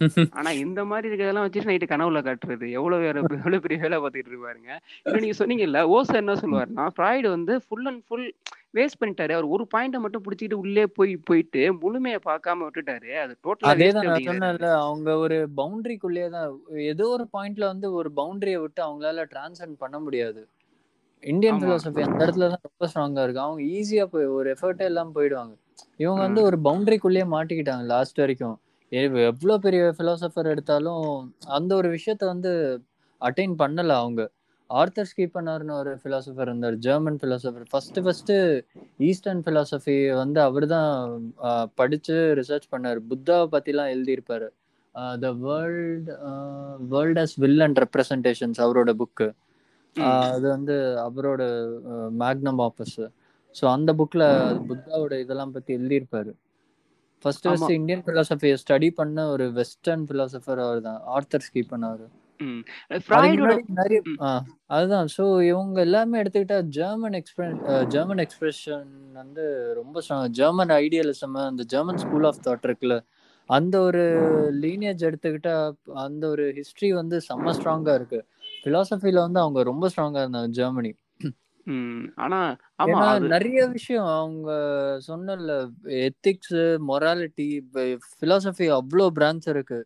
ஆனா இந்த மாதிரி இருக்கிறதெல்லாம் வச்சுட்டு நைட்டு கனவுல காட்டுறது. எவ்வளவு வேற எவ்வளவு பெரிய வேலை பார்த்துட்டு இருப்பாருங்க இன்னும் நீங்க சொன்னீங்கல்ல ஓசர் என்ன சொல்லுவாருன்னா ஃப்ராய்டு வந்து ஃபுல் அண்ட் ஃபுல் வேஸ்ட் பண்ணிட்டாரு. அவர் ஒரு பாயிண்ட மட்டும் பிடிச்சிட்டு உள்ளே போய் போயிட்டு முழுமையை பார்க்காம விட்டுட்டாரு. அது டோட்டலா அதே தான் நான் சொன்னேன்ல அவங்க ஒரு பவுண்டரிக்குள்ளேயே தான் ஏதோ ஒரு பாயிண்ட்ல வந்து ஒரு பவுண்டரியை விட்டு அவங்களால டிரான்சென்ட் பண்ண முடியாது. இந்தியன். பிலாசபி அந்த இடத்துல தான் ரொம்ப ஸ்ட்ராங்கா இருக்கு. அவங்க ஈஸியா போய் ஒரு எஃபர்ட்டே எல்லாம் போயிடுவாங்க. இவங்க வந்து. ஒரு பவுண்டரிக்குள்ளேயே மாட்டிக்கிட்டாங்க லாஸ்ட் வரைக்கும். எவ்- எவ்வளவு பெரிய பிலாசபர் எடுத்தாலும் அந்த ஒரு விஷயத்த வந்து அட்டைன் பண்ணல அவங்க. ஆர்த்தர் ஸ்கீப்பனார்னு ஒரு பிலாசபர் இருந்தார் German philosopher first first Eastern philosophy வந்து அவர் தான் படிச்சு ரிசர்ச் பண்ணாரு. புத்தாவை பத்திலாம் எழுதியிருப்பாரு. The world world as will and representations அவரோட புக்கு. அது வந்து அவரோட மேக்னம் ஆபஸ் ஸோ அந்த புக்ல புத்தாவோட இதெல்லாம் பத்தி எழுதியிருப்பாரு. ஃபர்ஸ்ட். ஃபர்ஸ்ட் இந்தியன் பிலாசபியை ஸ்டடி பண்ண ஒரு வெஸ்டர்ன் பிலாசபர் அவர் தான் ஆர்த்தர் ஸ்கீப் பண்ணவர் ம். அதுக்கு ஃப்ராய்டோட முன்னாடி நிறைய அதுதான் ஸோ இவங்க எல்லாமே எடுத்துக்கிட்டா ஜெர்மன் எக்ஸ்பிரஸ் ஜெர்மன் எக்ஸ்பிரஷன் வந்து ரொம்ப. ஜெர்மன் ஐடியலிசம் அந்த ஜெர்மன் ஸ்கூல் ஆஃப் தாட் இருக்குல்ல அந்த ஒரு லீனேஜ் எடுத்துக்கிட்டா அந்த ஒரு ஹிஸ்டரி வந்து செம்ம ஸ்ட்ராங்கா இருக்கு பிலாசபில வந்து அவங்க ரொம்ப ஸ்ட்ராங்கா இருந்தாங்க ஜெர்மனி. ஆனா ஆமா நிறைய விஷயம் அவங்க சொன்னல எத்திக்ஸ் மொராலிட்டி பிலாசபி அவ்வளோ பிரான்ச் இருக்கு.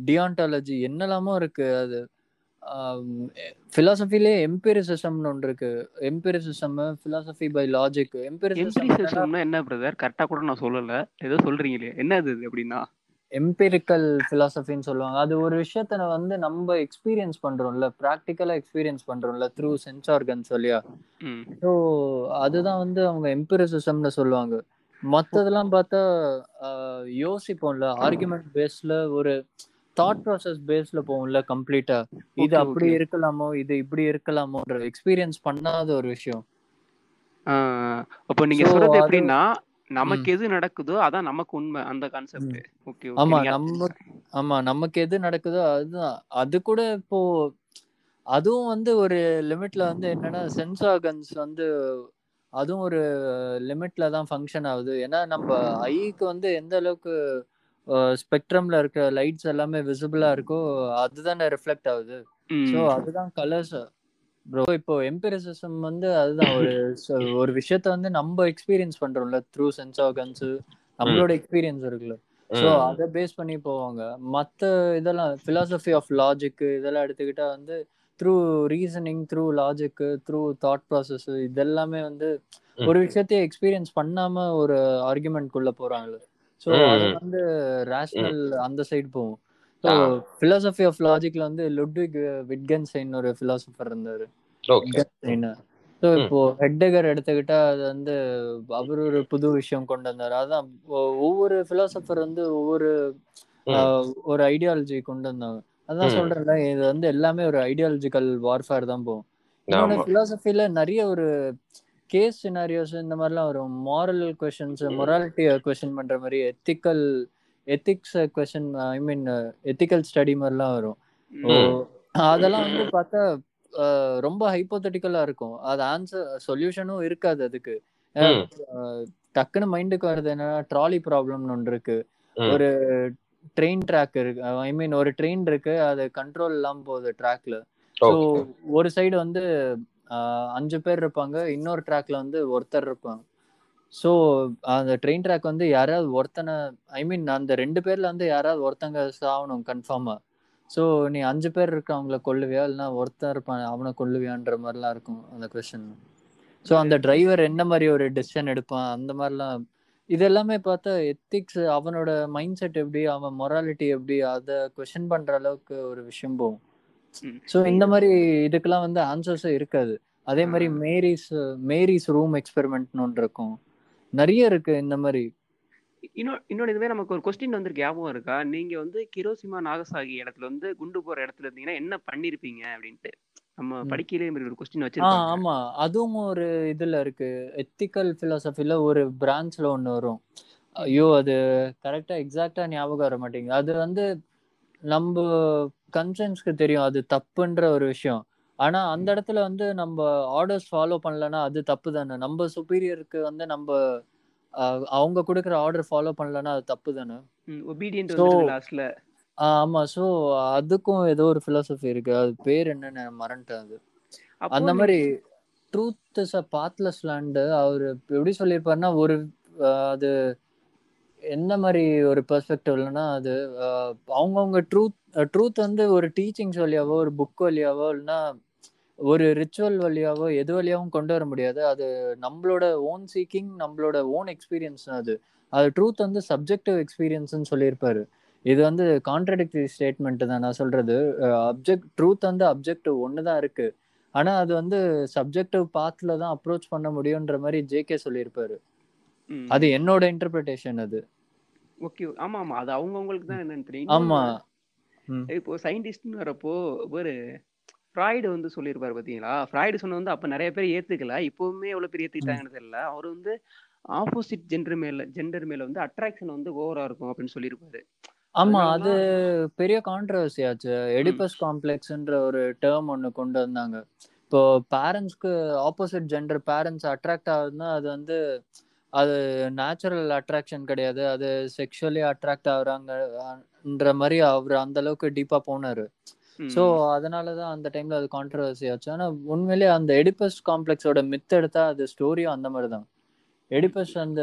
டியான்டாலஜி என்னெல்லாமோ இருக்கு அது. பிலாசபிலே எம்பிரிசிசம்னு ஒன்று இருக்கு. Empiricism philosophy by logic empiricism எம்பிரிசிசம்னா என்ன பிரதர் கரெக்டா கூட நான் சொல்லல. ஏதோ சொல்றீங்களே. என்ன அது அப்படின்னா? எம்பிரிக்கல் பிலாசபின்னு சொல்லுவாங்க. அது ஒரு விஷயத்த வந்து நம்ம எக்ஸ்பீரியன்ஸ் பண்றோம்ல ப்ராக்டிக்கலா எக்ஸ்பீரியன்ஸ் பண்றோம்ல த்ரூ சென்ஸ் ஆர்கன்ஸ் வழியா ஸோ அதுதான் வந்து அவங்க எம்பிரிசிசம்னு சொல்லுவாங்க. மற்றதெல்லாம் பார்த்தா யோசிப்போம்ல ஆர்குமெண்ட் பேஸ்ல ஒரு தாட் ப்ராசஸ் பேஸ்ல போகும்ல கம்ப்ளீட்டா இது அப்படி இருக்கலாமோ இது இப்படி இருக்கலாமோன்ற எக்ஸ்பீரியன்ஸ் பண்ணாத ஒரு விஷயம். அப்போ நீங்க சொல்றது எப்படின்னா நமக்கு எது நடக்குதோ அதான் நமக்கு உண்மை அந்த கான்செப்ட் ஓகே ஆமா நம்ம ஆமா நமக்கு எது நடக்குதோ அதுதான். அது கூட இப்போ அதுவும் வந்து ஒரு லிமிட்ல வந்து என்னன்னா சென்ஸ் ஆர்கன்ஸ் வந்து அதுவும் ஒரு லிமிட்ல தான் ஃபங்க்ஷன் ஆகுது. ஏன்னா நம்ம ஐக்கு வந்து எந்த அளவுக்கு ஸ்பெக்ட்ரம்ல இருக்க லைட்ஸ் எல்லாமே விசிபிளா இருக்கோ அதுதானே ரிஃப்ளெக்ட் ஆகுது. ஸோ அதுதான் கலர்ஸ் ப்ரோ இப்போ எம்பிரிசிசம் வந்து அதுதான். ஒரு ஒரு விஷயத்த வந்து நம்ம எக்ஸ்பீரியன்ஸ் பண்றோம்ல த்ரூ சென்ஸ் ம். நம்மளோட எக்ஸ்பீரியன்ஸ் இருக்குல்ல. ஸோ அதை பேஸ் பண்ணி போவாங்க. மற்ற இதெல்லாம் philosophy ஆஃப் லாஜிக் இதெல்லாம் எடுத்துக்கிட்டா வந்து through reasoning through logic through thought process இதெல்லாமே வந்து ஒரு விஷயத்தையே எக்ஸ்பீரியன்ஸ் பண்ணாம ஒரு ஆர்குமெண்ட்குள்ள போறாங்களே ஸோ அது வந்து ரேஷனல் அந்த சைடு போகும். ஸோ philosophy ஆஃப் லாஜிக்ல வந்து லுட்விக் விட்கன்சைன் ஒரு ஃபிலாசபர் இருந்தாரு. ஸோ ம் இப்போ ஹெட்டகர் எடுத்துக்கிட்டா அது வந்து அவர் ஒரு புது விஷயம் கொண்டு வந்தார். அதான் ஒவ்வொரு ஃபிலாசபர் வந்து ஒவ்வொரு ஆஹ், ஒரு ஐடியாலஜி கொண்டு வந்தாங்க அதான் ம் சொல்றேன்ல இது வந்து எல்லாமே ஒரு ஐடியாலஜிக்கல் வார்ஃபேர் தான் போகும். ஆமா. ஃபிலாசபில நிறைய ஒரு கேஸ் சினாரியோஸ் இந்த மாதிரிலாம் வரும். மாரல் கொஷின்ஸ் மொராலிட்டியை கொஷின் பண்ற மாதிரி ethical ethics question I mean ethical study மாதிரிலாம் வரும். அதெல்லாம் வந்து பார்த்தா ரொம்ப ஹைப்போதட்டிக்கலா இருக்கும். அது ஆன்சர் சொல்யூஷனும் இருக்காது அதுக்கு. டக்குன்னு மைண்டுக்கு வருது என்னன்னா ட்ராலி ப்ராப்ளம்னு ஒன்று இருக்கு. ஒரு ட்ரெயின் ட்ராக் இருக்கு. ஐ மீன் ஒரு ட்ரெயின் இருக்கு. அது கண்ட்ரோல் இல்லாம போகுது ட்ராக்ல ஸோ ஒரு சைடு வந்து அஞ்சு பேர் இருப்பாங்க. இன்னொரு ட்ராக்ல வந்து ஒருத்தர் இருப்பாங்க. ஸோ அந்த ட்ரெயின் ட்ராக் வந்து யாராவது ஒருத்தனை ஐ மீன் அந்த ரெண்டு பேர்ல வந்து யாராவது ஒருத்தங்க சாகணும் கன்ஃபார்மா ஸோ நீ அஞ்சு பேர் இருக்கவங்கள கொல்லுவியா? இல்லைன்னா ஒருத்தன் இருப்பான் அவனை கொல்லுவியான்ற மாதிரிலாம் இருக்கும் அந்த கொஸ்டின் ஸோ அந்த டிரைவர் என்ன மாதிரி ஒரு டெசிஷன் எடுப்பான் அந்த மாதிரிலாம். இது எல்லாமே பார்த்தா எத்திக்ஸ் அவனோட மைண்ட் செட் எப்படி அவன் மொராலிட்டி எப்படி அதை கொஸ்டின் பண்ற அளவுக்கு ஒரு விஷயம் போகும். ஸோ இந்த மாதிரி இதுக்கெல்லாம் வந்து ஆன்சர்ஸும் இருக்காது. அதே மாதிரி. மேரிஸ் மேரிஸ் ரூம் எக்ஸ்பெரிமெண்ட்னு ஒன்று இருக்கும். நிறைய இருக்கு இந்த மாதிரி. இன்னொரு இன்னொரு இதுவே நமக்கு ஒரு கொஸ்டின் வந்திருக்கு ஞாபகம் இருக்கா? நீங்க வந்து கிரோசிமா நாகசாகி இடத்துல வந்து குண்டு போற இடத்துல இருந்தீங்கன்னா என்ன பண்ணிருப்பீங்க அப்படின்ட்டு? நம்ம. படிக்கையிலே மாதிரி ஒரு கொஸ்டின் வச்சிருப்பாங்க. ஆமா. அதுவும் ஒரு இதுல இருக்கு. எத்திக்கல் பிலாசபில ஒரு பிரான்ச்ல ஒன்று வரும். ஐயோ அது கரெக்டா எக்ஸாக்டா ஞாபகம் வர மாட்டேங்குது அது வந்து நம்ம கன்சென்ஸ்க்கு தெரியும். அது தப்புன்ற ஒரு விஷயம். ஆனா அந்த இடத்துல வந்து நம்ம ஆர்டர்ஸ் ஃபாலோ பண்ணலன்னா அது தப்பு தானே? நம்ம சுப்பீரியருக்கு வந்து நம்ம அவங்க கொடுக்குற ஆர்டர் ஃபாலோ பண்ணலன்னா அது தப்பு தானே? லாஸ்ட்ல ஆமா. ஸோ அதுக்கும் ஏதோ ஒரு philosophy இருக்கு. அது பேர் என்னன்னு மறந்துட்டேன் அது. அந்த மாதிரி truth is a pathless land அவர் எப்படி சொல்லியிருப்பாருன்னா ஒரு அது என்ன மாதிரி ஒரு பெர்ஸ்பெக்டிவ்லனா அது அவங்கவங்க ட்ரூத் ட்ரூத் வந்து ஒரு டீச்சிங்ஸ் வழியாவோ ஒரு புக் வழியாவோ இல்லைன்னா ஒரு ரிச்சுவல் வழியாவோ எது வழியாவும் கொண்டு வர முடியாது. அது நம்மளோட ஓன் சீக்கிங் நம்மளோட ஓன் எக்ஸ்பீரியன்ஸ் அது. அது ட்ரூத் வந்து சப்ஜெக்டிவ் எக்ஸ்பீரியன்ஸ்னு சொல்லியிருப்பாரு. இது வந்து கான்ட்ரடிக்டரி ஸ்டேட்மெண்ட் தான் நான் சொல்றது. அப்ஜெக்ட் ட்ரூத் வந்து அப்ஜெக்டிவ் ஒன்று தான் இருக்கு. ஆனா அது வந்து சப்ஜெக்டிவ் பாத்ல தான் அப்ரோச் பண்ண முடியுன்ற மாதிரி ஜேகே சொல்லியிருப்பாரு. அது என்னோட இன்டர்பிரிட்டேஷன் அது. ஓகே ஆமா ஆமா. அது அவங்கவங்களுக்கு தான் என்னன்னு தெரியும். ஆமா. இப்போ சயின்டிஸ்ட்னு வரப்போ ஒரு ஃப்ராய்டு வந்து சொல்லியிருப்பாரு பார்த்தீங்களா? ஃப்ராய்டு சொன்ன வந்து அப்போ நிறைய பேர் ஏத்துக்கல. இப்போவுமே எவ்வளோ பேர் ம். ஏத்துக்கிட்டாங்கன்னு தெரியல. அவர் வந்து ஆப்போசிட் ஜெண்டர் மேல ஜெண்டர் மேல வந்து அட்ராக்ஷன் வந்து ஓவரா இருக்கும் அப்படின்னு சொல்லியிருப்பாரு ஆமா அது பெரிய கான்ட்ரவர்சி ஆச்சு. எடிபஸ் காம்ப்ளெக்ஸ்ன்ற ஒரு டேர்ம் ஒன்று கொண்டு வந்தாங்க. இப்போ பேரண்ட்ஸ்க்கு ஆப்போசிட் ஜெண்டர் பேரண்ட்ஸ் அட்ராக்ட் ஆகுதுன்னா அது வந்து அது நேச்சுரல் அட்ராக்ஷன் கிடையாது. அது செக்ஷுவலி அட்ராக்ட் ஆகுறாங்கன்ற மாதிரி அவர் அந்த அளவுக்கு டீப்பா போனாரு. ஸோ அதனால தான் அந்த டைம்ல அது கான்ட்ரவர்சி ஆச்சு. ஆனா உண்மையிலேயே அந்த எடிபஸ் காம்ப்ளெக்ஸோட மித் எடுத்தா அது ஸ்டோரியும் அந்த மாதிரி தான். எடிபஸ் அந்த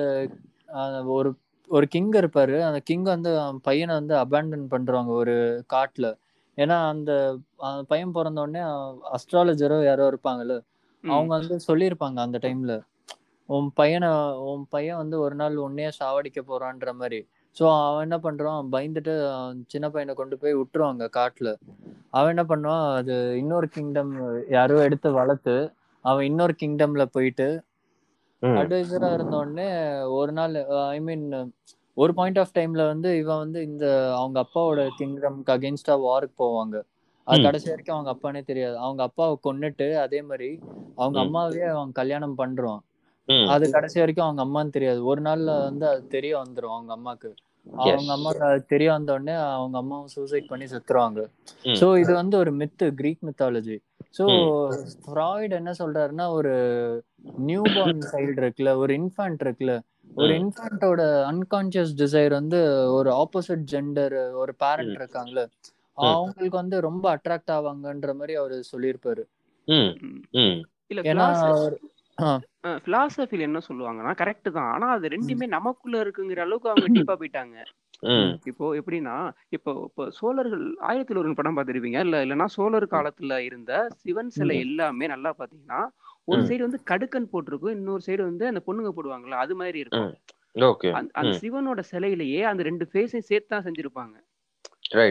ஒரு ஒரு கிங் இருப்பாரு. அந்த கிங் வந்து பையனை வந்து அபேண்டன் பண்றாங்க ஒரு காட்டுல. ஏன்னா அந்த அந்த பையன் பிறந்த உடனே அஸ்ட்ராலஜரோ யாரோ இருப்பாங்கல்ல அவங்க வந்து சொல்லியிருப்பாங்க அந்த டைம்ல உன் பையனை உன் பையன் வந்து ஒரு நாள் உன்னையே சாவடிக்க போறான்ற மாதிரி. ஸோ அவன் என்ன பண்றான்? பயந்துட்டு சின்ன பையனை கொண்டு போய் விட்டுருவாங்க காட்டுல. அவன் என்ன பண்ணுவான்? அது இன்னொரு கிங்டம் யாரோ எடுத்து வளர்த்து அவன் இன்னொரு கிங்டம்ல போயிட்டு அட்வைசரா இருந்த உடனே ஒரு நாள் ஐ மீன் ஒரு பாயிண்ட் ஆஃப் டைம்ல வந்து இவன் வந்து இந்த அவங்க அப்பாவோட கிங்டம்க்கு அகேன்ஸ்டா வாருக்கு போவாங்க. அது. கடைசி வரைக்கும் அவங்க அப்பானே தெரியாது. அவங்க அப்பாவை கொன்னுட்டு அதே மாதிரி அவங்க. அம்மாவே அவன் கல்யாணம் பண்றான். அது கடைசி வரைக்கும் அவங்க அம்மான்னு தெரியாது. ஒரு நாள்ல வந்து அது தெரிய வந்துரும் அவங்க அம்மாக்கு. அவங்க அம்மாக்கு அது தெரிய வந்த உடனே அவங்க அம்மாவும் சூசைட் பண்ணி செத்துருவாங்க. சோ இது வந்து ஒரு myth Greek mythology so. Freud என்ன சொல்றாருன்னா ஒரு நியூ பார்ன் சைல்டு இருக்குல்ல ஒரு இன்ஃபேண்ட் இருக்குல்ல ஒரு. இன்ஃபேண்டோட அன்கான்சியஸ் டிசைர் வந்து ஒரு ஆப்போசிட் ஜெண்டர் ஒரு பேரண்ட். இருக்காங்கல்ல. அவங்களுக்கு வந்து ரொம்ப அட்ராக்ட் ஆவாங்கன்ற மாதிரி அவரு சொல்லியிருப்பாரு. ம், ம், இல்ல ஏன்னா பிலாசபில என்ன சொல்லுவாங்கன்னா கரெக்ட் தான். ஆனா அது ரெண்டுமே நமக்குள்ள இருக்குங்கிற அளவுக்கு அவங்க டீப்பா போயிட்டாங்க. இப்போ எப்படின்னா இப்போ இப்போ சோழர்கள் ஆயிரத்தி ஒரு படம் பார்த்திருப்பீங்க? இல்ல இல்லைன்னா சோழர் காலத்துல இருந்த சிவன் சிலை எல்லாமே நல்லா பாத்தீங்கன்னா ஒரு. சைடு வந்து கடுக்கன் போட்டிருக்கும் இன்னொரு சைடு வந்து அந்த பொண்ணுங்க போடுவாங்கல்ல அது மாதிரி இருக்கும். அந்த-. சிவனோட சிலையிலேயே அந்த ரெண்டு ஃபேஸையும் சேர்த்து தான் செஞ்சிருப்பாங்க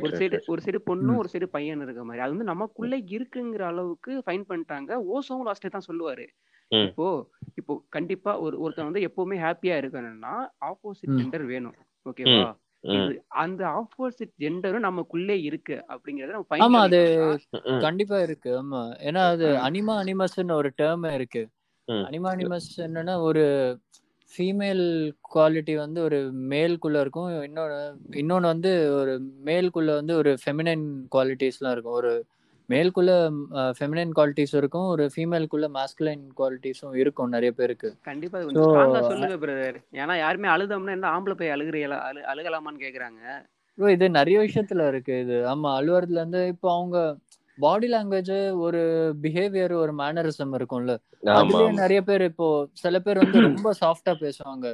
ஒரு சைடு ஒரு சைடு பொண்ணும். ஒரு சைடு பையன் இருக்க மாதிரி. அது வந்து நமக்குள்ள இருக்குங்கிற அளவுக்கு ஃபைன் பண்ணிட்டாங்க. ஓசோவும் லாஸ்ட் தான் சொல்லுவாரு. இப்போ இப்போ கண்டிப்பா ஒரு ஒருத்தன் வந்து எப்பவுமே ஹாப்பியா இருக்கணும்னா ஆப்போசிட். ஜெண்டர் வேணும். ஓகேவா அந்த ஆப்போசிட் ஜெண்டரும் நமக்குள்ளே இருக்கு அப்படிங்கறத நம்ம ஆமா அது. கண்டிப்பா இருக்கு. ஆமா. ஏன்னா அது. அனிமா அனிமஸ்ன்னு ஒரு டேர்ம் இருக்கு. அனிமா அனிமஸ் என்னன்னா ஒரு ஃபீமேல் குவாலிட்டி வந்து ஒரு மேல்குள்ள இருக்கும். இன்னொன்னு இன்னொன்னு வந்து ஒரு மேல்குள்ள வந்து ஒரு ஃபெமினைன் குவாலிட்டிஸ்லாம் இருக்கும். ஒரு மேல்குள்ள ஃபெமினைன் குவாலிட்டிஸ் இருக்கும். ஒரு ஃபீமேல்குள்ள மாஸ்குலைன் குவாலிட்டிஸும் இருக்கும் நிறைய பேருக்கு. கண்டிப்பா கொஞ்சம் ஸ்ட்ராங்கா சொல்லுங்க பிரதர் ஏன்னா யாருமே அழுதோம்னா என்ன ஆம்பளை போய் அழுகுறீங்களா அழு அழுகலாமான்னு கேக்குறாங்க. bro, இது நிறைய விஷயத்துல இருக்கு இது. ஆமா அலுவலகத்துல இருந்து இப்போ அவங்க பாடி லாங்குவேஜ் ஒரு பிஹேவியர் ஒரு மேனரிசம் இருக்கும்ல. ஆமா அதுலயே நிறைய பேர் இப்போ சில பேர் வந்து ரொம்ப சாஃப்டா பேசுவாங்க.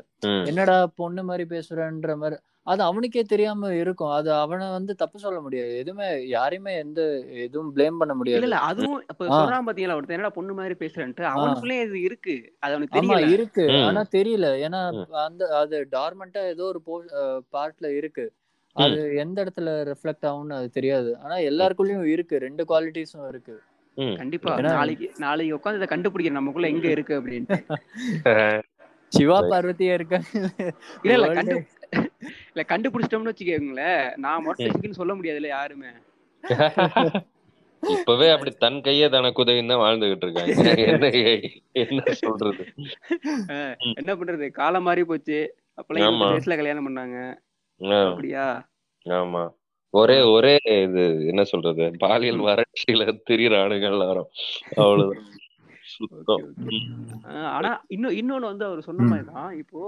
என்னடா பொண்ணு மாதிரி பேசுறன்ற மாதிரி. அது அவனுக்கே தெரியாம இருக்கும். அது அவனை வந்து தப்பு சொல்ல முடியாது. எதுவுமே யாரையுமே எந்த எதுவும் ப்ளேம் பண்ண முடியாது. இல்ல. அதுவும் இப்ப. சொல்றான் பாத்தீங்களா? ஒருத்தன் என்னடா பொண்ணு மாதிரி பேசுறேன்ட்டு. அவனுக்குள்ளே இது இருக்கு. அது அவனுக்கு ஆமா தெரியல. இருக்கு. ஆனா தெரியல. ஏன்னா. அந்த அது டார்மெண்டா ஏதோ ஒரு பார்ட்ல இருக்கு. அது எந்த இடத்துல ரிஃப்ளெக்ட் ஆகும்னு அது தெரியாது. ஆனா எல்லாருக்குள்ளயும் இருக்கு. ரெண்டு குவாலிட்டிஸும் இருக்கு. ம். கண்டிப்பா. ஏன்னா- நாளைக்கு நாளைக்கு உட்காந்து இதை கண்டுபிடிக்கணும் நமக்குள்ள எங்க இருக்கு அப்படின்ட்டு. சிவா பார்வதியா இருக்கா இல்ல இல்ல. இல்ல கண்டுபிடிச்சிட்டோம்னு வச்சுக்கோங்களேன். நான் மொட்டை சொல்ல முடியாதுல்ல யாருமே. இப்பவே அப்படி தன் கையே தனக்கு உதவின்னு தான் வாழ்ந்துகிட்டு இருக்காங்க. என்ன என்ன சொல்றது? என்ன பண்றது? காலம் மாறி போச்சு. அப்பெல்லாம் வயசுல கல்யாணம் பண்ணாங்க. அப்படியா? ஆமா. ஒரே ஒரே இது என்ன சொல்றது? பாலியல் வறட்சியில திரியிற அவ்வளவுதான். சுத்தம். Okay, ஆஹ் ஆனா இன்னும் இன்னொன்னு வந்து அவர் சொன்ன ம். மாதிரி தான் இப்போ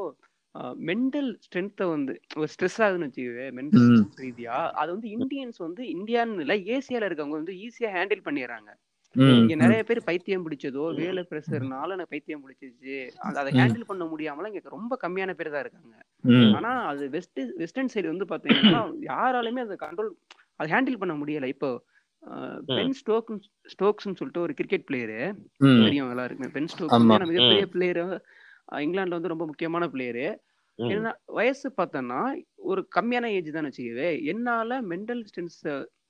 மென்டல் ஸ்ட்ரென்த்தை வந்து ஒரு ஸ்ட்ரெஸ் ஆகுதுன்னு வச்சுக்கவே மென்டல் ரீதியா அது வந்து இந்தியன்ஸ் வந்து இந்தியான்னு இல்ல ஏசியால இருக்கவங்க வந்து ஈஸியா ஹேண்டில் பண்ணிடுறாங்க. இங்க. நிறைய பேர் பைத்தியம் பிடிச்சதோ வேலை பிரஷர்னால எனக்கு பைத்தியம் பிடிச்சிச்சு அதை. ஹேண்டில் பண்ண முடியாமலாம் இங்க ரொம்ப கம்மியான பேர் தான் இருக்காங்க. ஆனா அது வெஸ்ட் வெஸ்டர்ன் சைடு வந்து பாத்தீங்கன்னா யாராலுமே அதை கண்ட்ரோல் அதை ஹேண்டில் பண்ண முடியல. இப்போ பென் ஸ்டோக் ஸ்டோக்ஸ்னு சொல்லிட்டு ஒரு கிரிக்கெட் பிளேயரு. தெரியும் எல்லாருக்குமே. பென் ஸ்டோக்ஸ் மிகப்பெரிய பிளேயரு இங்கிலாந்துல வந்து ரொம்ப முக்கியமான பிளேயரு. என்ன வயசு பார்த்தோன்னா ஒரு கம்மியான ஏஜ் தான் வச்சுக்கவே என்னால மென்டல் ஸ்ட்ரெஸ்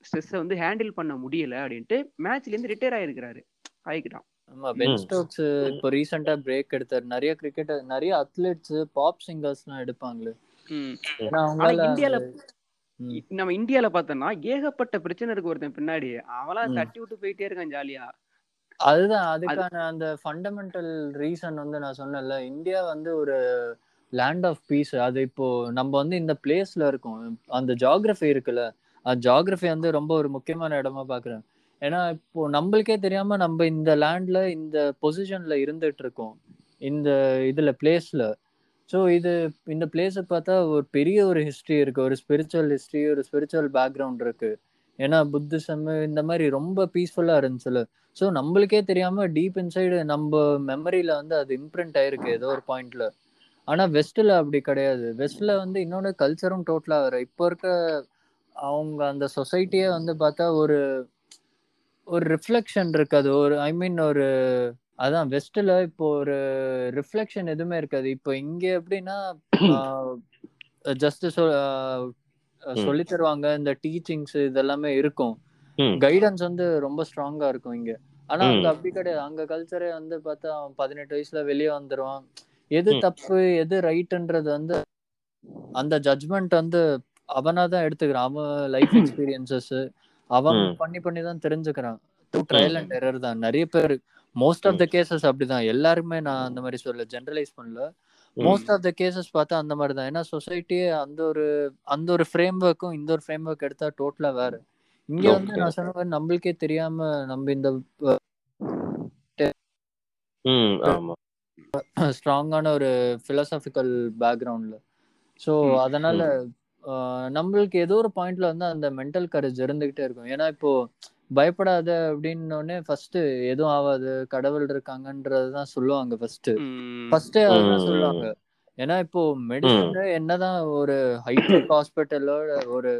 ஸ்ட்ரெஸ்ஸை வந்து ஹேண்டில் பண்ண முடியல அப்படின்ட்டு மேட்ச்ல இருந்து ரிட்டையர் ஆயிருக்கிறாரு. ஆயிக்கிட்டான். ஆமா பென். ஸ்டோக்ஸ் இப்போ ரீசெண்டா பிரேக் எடுத்தாரு. நிறைய கிரிக்கெட் நிறைய அத்லெட்ஸ் பாப் சிங்கர்ஸ் எல்லாம் எடுப்பாங்களே இந்தியால நம்ம இந்தியால பார்த்தோம்னா ஏகப்பட்ட பிரச்சனை இருக்கு ஒருத்தன் பின்னாடி அவளா. தட்டி விட்டு போயிட்டே இருக்கான் ஜாலியா அதுதான் அதுக்கான அந்த ஃபண்டமெண்டல் ரீசன் வந்து நான் சொன்னேன்ல இந்தியா வந்து ஒரு லேண்ட் ஆஃப் பீஸ் அது இப்போ நம்ம வந்து இந்த பிளேஸ்ல இருக்கோம். அந்த ஜாகிரபி இருக்குல்ல அந்த ஜாகிரபி வந்து ரொம்ப ஒரு முக்கியமான இடமா பாக்குறேன். ஏன்னா இப்போ நம்மளுக்கே தெரியாம நம்ம இந்த லேண்ட்ல இந்த பொசிஷன்ல இருந்துட்டு இருக்கோம். இந்த இதுல பிளேஸ்ல ஸோ இது இந்த பிளேஸை பார்த்தா ஒரு பெரிய ஒரு ஹிஸ்ட்ரி இருக்கு. ஒரு ஸ்பிரிச்சுவல் ஹிஸ்ட்ரி ஒரு ஸ்பிரிச்சுவல் பேக்ரவுண்ட் இருக்கு. ஏன்னா புத்திசம் இந்த மாதிரி ரொம்ப பீஸ்ஃபுல்லா இருந்துச்சுல ஸோ நம்மளுக்கே தெரியாம டீப் இன்சைடு நம்ம மெமரியில வந்து அது இம்ப்ரிண்ட் ஆயிருக்கு ஏதோ ஒரு பாயிண்ட்ல ஆனா வெஸ்ட்ல அப்படி கிடையாது. வெஸ்ட்ல வந்து இன்னொன்று கல்ச்சரும் டோட்டலா வேற. இப்போ இருக்க அவங்க அந்த சொசைட்டியே வந்து பார்த்தா ஒரு ஒரு ரிஃப்ளெக்ஷன் இருக்காது. ஒரு ஐ மீன் ஒரு அதான் வெஸ்ட்ல இப்போ ஒரு ரிஃப்ளெக்ஷன் எதுவுமே இருக்காது. இப்போ இங்க எப்படின்னா ஜஸ்ட் சொல்லி தருவாங்க. இந்த டீச்சிங்ஸ் இதெல்லாமே இருக்கும். கைடன்ஸ் வந்து ரொம்ப ஸ்ட்ராங்கா இருக்கும் இங்க. ஆனா அங்க. அப்படி கிடையாது. அங்க கல்ச்சரே வந்து பார்த்தா அவன் பதினெட்டு வயசுல வெளியே வந்துருவான். எது. தப்பு எது ரைட்ன்றது வந்து அந்த ஜட்ஜ்மெண்ட் வந்து அவனா தான் எடுத்துக்கிறான். அவன் லைஃப் எக்ஸ்பீரியன்சஸ் அவன். பண்ணி பண்ணி தான் தெரிஞ்சுக்கிறான். த்ரூ ட்ரையல் அண்ட் எரர் தான். நிறைய பேர் மோஸ்ட் ஆஃப் த கேசஸ் அப்படிதான். எல்லாருமே நான் அந்த மாதிரி சொல்ல ஜென்ரலைஸ் பண்ணல. மோஸ்ட் ஆஃப் த கேசஸ் பார்த்தா அந்த மாதிரி தான் ஏன்னா சொசைட்டியே அந்த ஒரு அந்த ஒரு ஃப்ரேம் ஒர்க்கும் இந்த ஒரு ஃப்ரேம் ஒர்க் எடுத்தா டோட்டலா வேற. இங்க வந்து. நான் சொன்ன மாதிரி நம்மளுக்கே தெரியாம நம்ம இந்த ஸ்ட்ராங்கான ஒரு பிலசாபிக்கல் பேக்ரவுண்ட்ல ஸோ. அதனால ஆஹ், நம்மளுக்கு ஏதோ ஒரு பாயிண்ட்ல வந்து அந்த மென்டல் கரேஜ் இருந்துகிட்டே இருக்கும் ஏன்னா இப்போ பயப்படாத அப்படின்னோடனே ஃபர்ஸ்ட் எதுவும் ஆகாது கடவுள் இருக்காங்கன்றது தான் சொல்லுவாங்க ஃபர்ஸ்ட். ஃபர்ஸ்ட் அதுதான். சொல்லுவாங்க ஏன்னா இப்போ மெடிசன் என்னதான் ஒரு ஹைடெக் ஹாஸ்பிட்டலோட ஒரு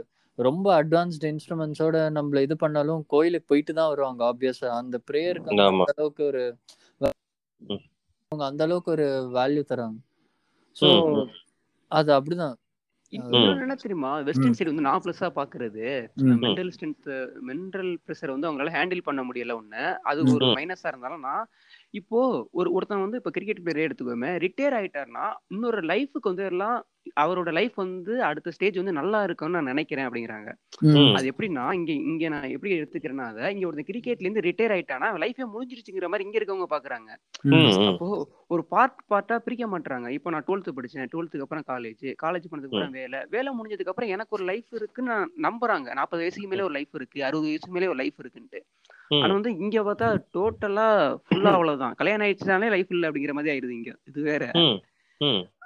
ரொம்ப அட்வான்ஸ்டு இன்ஸ்ட்ருமெண்ட்ஸோட நம்மள இது பண்ணாலும் கோயிலுக்கு போயிட்டு தான் வருவாங்க ஆப்வியஸா அந்த ப்ரேயருக்கு. அந்த அளவுக்கு ஒரு. அவங்க அந்த அளவுக்கு ஒரு வேல்யூ தராங்க ஸோ ம். அது அப்படிதான் என்ன தெரியுமா வெஸ்டர்ன். சைடு வந்து நான் பிளஸ்ஸா பாக்குறது. மென்டல் ஸ்ட்ரென்த் மென்டல் ப்ரெஷர் வந்து அவங்களால ஹேண்டில் பண்ண முடியல ஒண்ணு அது. ஒரு. மைனஸா இருந்தாலும் நான் இப்போ ஒரு ஒருத்தன் வந்து இப்ப கிரிக்கெட் பிளேயரே எடுத்துக்கோமே ரிட்டையர் ஆயிட்டாருன்னா இன்னொரு லைஃபுக்கு வந்து எல்லாம் அவரோட லைஃப் வந்து அடுத்த ஸ்டேஜ் வந்து நல்லா இருக்கும்னு நான் நினைக்கிறேன் அப்படிங்கிறாங்க. அது எப்படின்னா இங்க இங்க நான் எப்படி எடுத்துக்கிறேன்னா அதை இங்க ஒருத்தன் கிரிக்கெட்ல இருந்து ரிட்டையர் ஆயிட்டானா லைஃபே முடிஞ்சிருச்சுங்கிற மாதிரி இங்க இருக்கவங்க பாக்குறாங்க. அப்போ ஒரு பார்ட் பார்ட்டா பிரிக்க மாட்டாங்க இப்போ நான் டுவெல்த் படிச்சேன். டுவெல்த்துக்கு அப்புறம் காலேஜ் காலேஜ் பண்ணதுக்கு அப்புறம் வேலை. வேலை முடிஞ்சதுக்கு அப்புறம் எனக்கு ஒரு லைஃப் இருக்குன்னு நான் நம்புறாங்க. நாற்பது வயசுக்கு மேலே ஒரு லைஃப் இருக்கு. அறுபது வயசுக்கு மேலே ஒரு லைஃப் இருக்குன்ட்டு. ஆனா வந்து இங்க பார்த்தா டோட்டலா ஃபுல்லா அவ்வளவுதான். கல்யாணம் ஆயிடுச்சுனாலே லைஃப் இல்ல அப்படிங்கிற மாதிரி ஆயிடுது இங்க. இது வேற.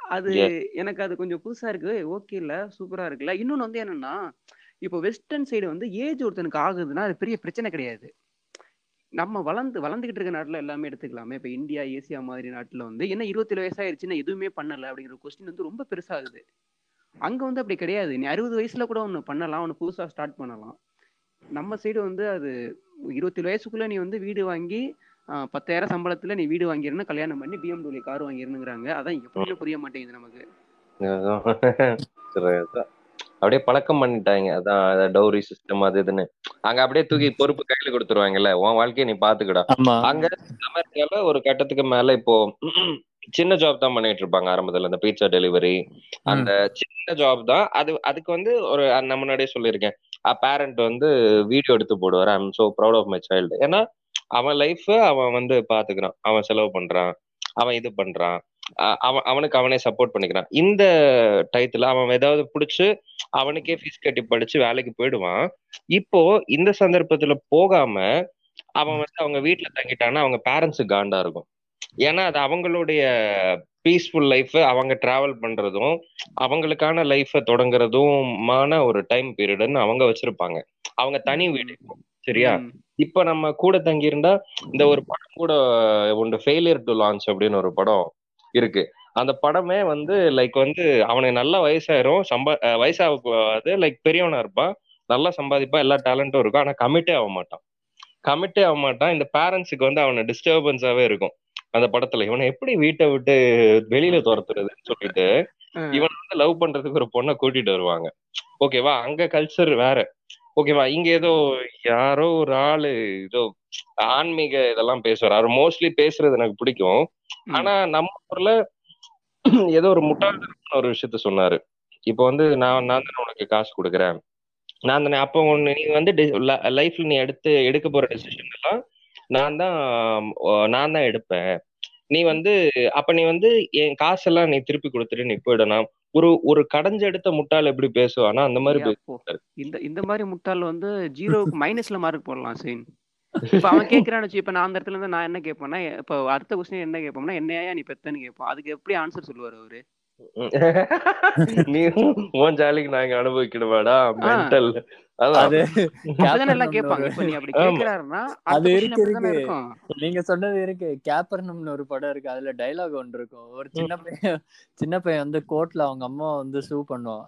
அது. எனக்கு அது கொஞ்சம் புதுசா இருக்கு. ஓகே இல்ல சூப்பரா இருக்குல்ல. இன்னொன்னு வந்து என்னன்னா இப்போ வெஸ்டர்ன் சைடு வந்து ஏஜ் ஒருத்தனுக்கு ஆகுதுன்னா அது பெரிய பிரச்சனை கிடையாது. நம்ம வளர்ந்து வளர்ந்துகிட்டு இருக்க நாட்டுல எல்லாமே எடுத்துக்கலாமே. இப்ப இந்தியா ஏசியா மாதிரி நாட்டுல வந்து என்ன இருபத்தேழு வயசாயிருச்சுன்னா எதுவுமே பண்ணல அப்படிங்கிற கொஸ்டின் வந்து ரொம்ப பெருசாகுது. அங்க வந்து அப்படி கிடையாது. நீ அறுபது வயசுல கூட ஒண்ணு பண்ணலாம் ஒண்ணு புதுசா ஸ்டார்ட் பண்ணலாம். நம்ம சைடு வந்து அது இருபத்தேழு வயசுக்குள்ள நீ வந்து வீடு வாங்கி பத்தாயிரம் சம்பளத்துல நீ வீடு வாங்கிருந்தா கல்யாணம் பண்ணி பிஎம்டபிள்யூ கார் வாங்கிருந்துங்கிறாங்க அதான் எப்படின்னு புரிய மாட்டேங்குது நமக்கு. அப்படியே பழக்கம் பண்ணிட்டாங்க. அதான் டௌரி சிஸ்டம் அது இதுன்னு. அங்க அப்படியே தூக்கி பொறுப்பு கையில கொடுத்துருவாங்கல்ல. உன் வாழ்க்கைய நீ பாத்துக்கடா. அங்க அமெரிக்கால ஒரு கட்டத்துக்கு மேல இப்போ சின்ன ஜாப் தான் பண்ணிட்டு இருப்பாங்க ஆரம்பத்துல. இந்த பீட்சா டெலிவரி அந்த சின்ன ஜாப் தான். அது அதுக்கு வந்து ஒரு நான் முன்னாடியே சொல்லியிருக்கேன். பேரண்ட் வந்து வீடியோ எடுத்து போடுவார். I am so proud of my child ஏன்னா அவன் லைஃப் அவன் வந்து பாத்துக்கிறான். அவன் செலவு பண்றான். அவன் இது பண்றான். அவன் அவனுக்கு அவனே சப்போர்ட் பண்ணிக்கிறான். இந்த டயத்துல அவன் ஏதாவது பிடிச்சு அவனுக்கே ஃபீஸ் கட்டி படிச்சு வேலைக்கு போயிடுவான். இப்போ இந்த சந்தர்ப்பத்துல போகாம அவன் வந்து அவங்க வீட்டுல தங்கிட்டான்னா அவங்க பேரண்ட்ஸுக்கு காண்டா இருக்கும். ஏன்னா அது அவங்களுடைய பீஸ்ஃபுல் லைஃப் அவங்க டிராவல் பண்றதும் அவங்களுக்கான லைஃப தொடங்குறதுமான ஒரு டைம் பீரியடுன்னு அவங்க வச்சிருப்பாங்க. அவங்க தனி வீடு. சரியா. இப்ப நம்ம கூட தங்கி இருந்தா இந்த ஒரு படம் கூட உண்டு. ஃபெயிலியர் டு லான்ச் அப்படின்னு ஒரு படம் இருக்கு. அந்த படமே வந்து லைக் வந்து அவனுக்கு நல்ல வயசாயிரும். சம்பா அஹ் வயசாக லைக் பெரியவனா இருப்பான். நல்லா சம்பாதிப்பான். எல்லா டேலண்ட்டும் இருக்கும். ஆனா கமிட்டே ஆக மாட்டான். கமிட்டே ஆக மாட்டான். இந்த பேரண்ட்ஸுக்கு வந்து அவனை டிஸ்டர்பன்ஸாவே இருக்கும். அந்த படத்துல. இவனை எப்படி வீட்டை விட்டு வெளியில துரத்துறதுன்னு சொல்லிட்டு இவன் வந்து லவ் பண்றதுக்கு ஒரு பொண்ணை கூட்டிட்டு வருவாங்க. ஓகேவா அங்க கல்ச்சர் வேற. ஓகேவா இங்க ஏதோ யாரோ ஒரு ஆளு ஏதோ ஆன்மீக இதெல்லாம் பேசுவார். அவர் மோஸ்ட்லி பேசுறது எனக்கு பிடிக்கும். ஆனா நம்ம ஊர்ல ஏதோ ஒரு முட்டாள்தனமான ஒரு விஷயத்த சொன்னாரு. இப்போ வந்து நான் நான் தானே உனக்கு காசு கொடுக்குறேன். நான் தானே அப்போ ஒண்ணு நீ வந்து லைஃப்ல நீ எடுத்து எடுக்க போற டெசிஷன் எல்லாம் நான் தான் நான் தான் எடுப்பேன். நீ வந்து அப்ப நீ வந்து என் காசெல்லாம் நீ திருப்பி கொடுத்துட்டு நீ போயிடணும். ஒரு ஒரு கடைஞ்செடுத்த முட்டாள் எப்படி பேசுவானா அந்த மாதிரி. இந்த இந்த மாதிரி முட்டாள் வந்து ஜீரோவுக்கு மைனஸ்ல மார்க் போடலாம் சீன். இப்ப அவன் கேக்குறான்னு வச்சு இப்ப நான் அந்த இடத்துல இருந்து நான் என்ன கேட்பேன்னா இப்ப அடுத்த கொஸ்டின் என்ன கேட்போம்னா என்னையா நீ பெத்தன்னு கேட்போம். அதுக்கு எப்படி ஆன்சர் சொல்லுவாரு அவரு? நீ உன் ஜாலிக்கு நாங்க அனுபவிக்கணுமாடா மென்டல் அது நீங்க சொன்னது இருக்கு. கேப்பர்னம்னு ஒரு படம் இருக்கு. அதுல டைலாக் ஒன்று இருக்கும். ஒரு சின்ன பையன் சின்ன பையன் வந்து கோர்ட்ல அவங்க அம்மா வந்து சூ பண்ணுவான்.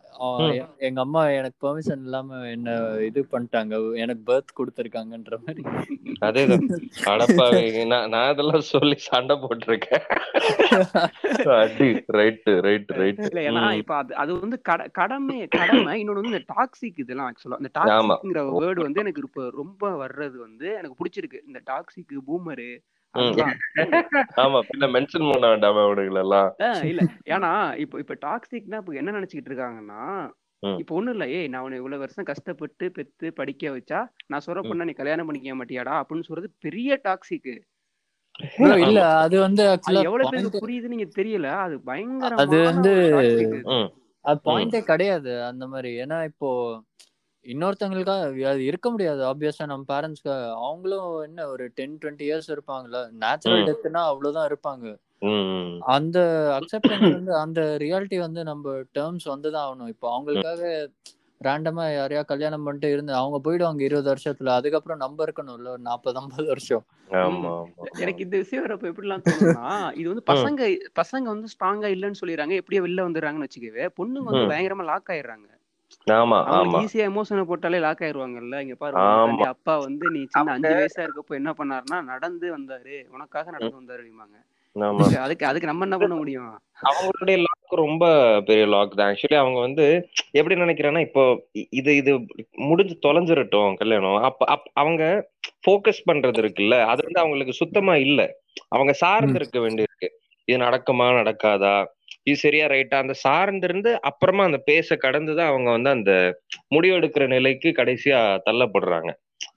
எங்க அம்மா எனக்கு பெர்மிஷன் இல்லாம என்ன இது பண்ணிட்டாங்க. எனக்கு பர்த் கொடுத்துருக்காங்கன்ற மாதிரி. அதேதான். நான் இதெல்லாம் சொல்லி சண்டை போட்டிருக்கேன். ரைட்டு ரைட் ரைட் இல்ல ஏன்னா இப்ப அது அது வந்து கட- கடமை கடமை. இன்னொன்னு வந்து டாக்ஸிக் இதெல்லாம் ஆக்சுவலா டாக்ஸிக்ங்கிற வேர்டு வந்து எனக்கு இப்ப ரொம்ப வர்றது வந்து எனக்கு பிடிச்சிருக்கு. இந்த டாக்ஸிக் பூமரு ஆமா பின்ன மென்ஷன் பண்ண வேண்டாம் அவனுங்களெல்லாம். ஆஹ் இல்ல. ஏன்னா இப்ப இப்ப டாக்ஸிக்னா இப்ப என்ன நினைச்சுக்கிட்டு இருக்காங்கன்னா. இப்ப ஒண்ணும் இல்ல. ஏய் நான் உன்னை இவ்வளவு வருஷம் கஷ்டப்பட்டு பெத்து படிக்க வச்சா நான் சொல்ற. பொண்ணா நீ கல்யாணம் பண்ணிக்க மாட்டியாடா அப்படின்னு சொல்றது பெரிய டாக்ஸிக் இல்ல அது வந்து அது எவ்வளவு பேருக்கு புரியுதுன்னு நீங்க தெரியல. அது அது பயங்கரமான வந்து அது பாயிண்டே கிடையாது அந்த மாதிரி. ஏன்னா இப்போ இன்னொருத்தவங்களுக்காக அது இருக்க முடியாது. ஆப்வியஸா நம்ம பேரண்ட்ஸ்க்கு அவங்களும் என்ன ஒரு டென் டுவெண்ட்டி இயர்ஸ் இருப்பாங்கல்ல நேச்சுரல். டெத்னா அவ்வளவுதான் இருப்பாங்க. ம் அந்த அக்செப்டன்ஸ் வந்து அந்த ரியாலிட்டி வந்து நம்ம டேர்ம்ஸ் வந்து தான் ஆகணும். இப்போ அவங்களுக்காக ரேண்டமா யாரையா கல்யாணம் பண்ணிட்டு இருந்து அவங்க போயிடுவாங்க இருபது வருஷத்துல அதுக்கப்புறம் நம்ம இருக்கணும்ல ஒரு நாற்பது ஐம்பது வருஷம். எனக்கு இந்த விஷயம் வரப்ப எப்படிலாம் தோணும்னா இது வந்து பசங்க பசங்க வந்து ஸ்ட்ராங்கா இல்லைன்னு சொல்லிடுறாங்க எப்படியோ வெளில வந்துடுறாங்கன்னு வச்சுக்கவே பொண்ணுங்க வந்து. பயங்கரமா லாக் ஆயிடுறாங்க. ஆமா ஆமா. ஈஸியா எமோஷனை போட்டாலே லாக் ஆயிருவாங்கல்ல? இங்க பாரு அப்பா வந்து நீ சின்ன அவங்க- அஞ்சு வயசா இருக்கப்போ என்ன பண்ணாருன்னா நடந்து வந்தாரு. உனக்காக நடந்து வந்தாரு அப்படிம்பாங்க ஆமா. அதுக்கு- அதுக்கு நம்ம என்ன பண்ண முடியும்? அவங்களுடைய லாக் ரொம்ப பெரிய லாக் தான். ஆக்சுவலி அவங்க வந்து எப்படி நினைக்கிறாங்கன்னா இப்போ இது இது முடிஞ்சு தொலைஞ்சிரட்டும் கல்யாணம். அப்ப அப் அவங்க ஃபோக்கஸ் பண்றது இருக்குல்ல? அது வந்து அவங்களுக்கு சுத்தமா இல்ல. அவங்க சார்ந்து இருக்க வேண்டியிருக்கு. இது நடக்குமா நடக்காதா? இது சரியா ரைட்டா அந்த சார்ந்திருந்து அப்புறமா அந்த பேச கடந்துதான் அவங்க வந்து அந்த முடிவெடுக்கிற நிலைக்கு கடைசியா தள்ளப்படுறாங்க.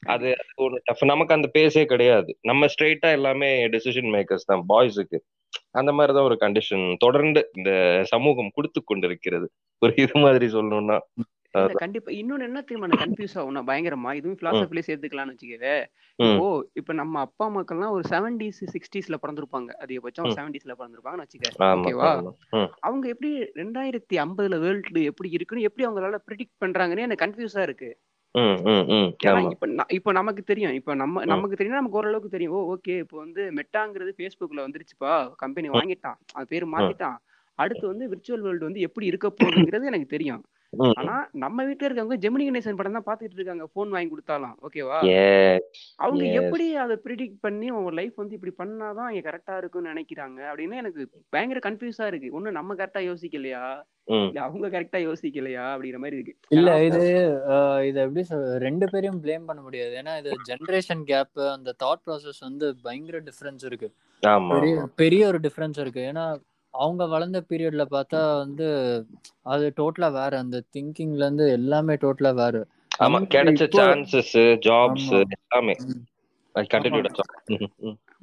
அது ஒரு டஃப் நமக்கு அந்த பேசே கிடையாது. நம்ம ஸ்ட்ரெயிட்டா எல்லாமே டெசிஷன் மேக்கர்ஸ் தான் பாய்ஸுக்கு அந்த மாதிரிதான் ஒரு கண்டிஷன் தொடர்ந்து இந்த சமூகம் கொடுத்து கொண்டிருக்கிறது. ஒரு இது மாதிரி சொல்லணும்னா. இல்ல கண்டிப்பா. இன்னொன்னு என்ன தெரியுமா? கன்ஃபியூஸ் ஆகும். நான் பயங்கரமா. இதுவும் பிலாசபிலே சேர்த்துக்கலாம்னு வச்சுக்கவே. ம். இப்போ நம்ம அப்பா அம்மாக்கள்லாம் ஒரு செவன்டிஸ் சிக்ஸ்டீஸ்ல பிறந்திருப்பாங்க. அதிகபட்சம். செவன்டிஸ்ல பிறந்திருப்பாங்கன்னு வச்சுக்க ஓகேவா. அவங்க எப்படி ரெண்டாயிரத்தி ஐம்பதுல வேர்ல்டு எப்படி இருக்குன்னு எப்படி அவங்களால ப்ரிடிக்ட் பண்றாங்கன்னு எனக்கு கன்ஃபியூஸா இருக்கு. இப்ப நமக்கு தெரியும். இப்ப நம்ம. நமக்கு தெரியும். நமக்கு ஓரளவுக்கு தெரியும். Oh okay. இப்போ வந்து மெட்டாங்கிறது ஃபேஸ்புக்ல வந்துருச்சுப்பா. கம்பெனி. வாங்கிட்டான். அது பேர் மாத்திட்டான். அடுத்து வந்து விர்ச்சுவல் வேர்ல்டு வந்து எப்படி இருக்க போகுதுங்கிறது எனக்கு தெரியும். ஆனா நம்ம வீட்டுல இருக்கவங்க ஜெமினி கணேசன் படம் தான் பாத்துட்டு இருக்காங்க. போன் வாங்கி கொடுத்தாலும். ஓகேவா? அவங்க. எப்படி அதை ப்ரிடிக்ட் பண்ணி அவங்க லைஃப் வந்து இப்படி பண்ணாதான் இங்க கரெக்டா இருக்கும்னு நினைக்கிறாங்க? அப்படின்னு எனக்கு பயங்கர கன்ஃபியூஸா இருக்கு. ஒண்ணு நம்ம கரெக்டா யோசிக்கலையா? அவங்க கரெக்டா யோசிக்கலையா? அப்படிங்கிற மாதிரி இருக்கு. இல்ல இது இது எப்படி ரெண்டு பேரையும் ப்ளேம் பண்ண முடியாது. ஏன்னா இது ஜெனரேஷன் கேப் அந்த தாட் ப்ராசஸ் வந்து பயங்கர டிஃபரன்ஸ் இருக்கு. ஆமா பெரிய ஆமா. பெரிய ஒரு டிஃபரன்ஸ் இருக்கு. ஏன்னா அவங்க வளர்ந்த பீரியட்ல பார்த்தா வந்து அது டோட்டலா வேற. அந்த திங்கிங்ல இருந்து எல்லாமே டோட்டலா வேற. ஆமா கிடைச்ச சான்சஸ் ஜாப்ஸ் எல்லாமே.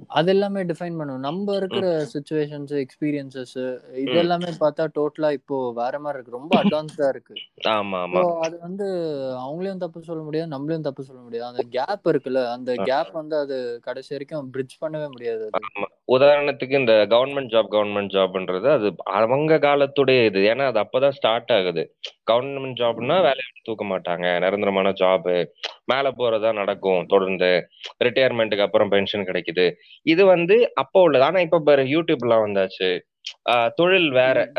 அது எல்லாமே டிஃபைன் பண்ணும். நம்ம இருக்கிற சுச்சுவேஷன்ஸ் எக்ஸ்பீரியன்சஸ் இது. எல்லாமே பார்த்தா டோட்டலா இப்போ வேற மாதிரி இருக்கு. ரொம்ப அட்வான்ஸ்டா இருக்கு. ஆமா ஆமா. அது வந்து அவங்களையும் தப்பு சொல்ல முடியாது நம்மளையும் தப்பு சொல்ல முடியாது. அந்த கேப் இருக்குல்ல அந்த கேப் வந்து அது கடைசி வரைக்கும் பிரிட்ஜ் பண்ணவே முடியாது உதாரணத்துக்கு இந்த கவர்மெண்ட் ஜாப் கவர்மெண்ட் ஜாப்ன்றது அது அவங்க காலத்துடைய இது. ஏன்னா அது அப்பதான் ஸ்டார்ட் ஆகுது. கவர்மெண்ட் ஜாப்னா வேலையை தூக்க மாட்டாங்க. நிரந்தரமான ஜாப் மேல போறதா நடக்கும். தொடர்ந்து ரிட்டையர்மெண்ட்டுக்கு அப்புறம் பென்ஷன் கிடைக்குது. இது வந்து அப்போ உள்ளது. ஆனா இப்ப பாரு யூடியூப்லாம் வந்தாச்சு. தொழில் வேற.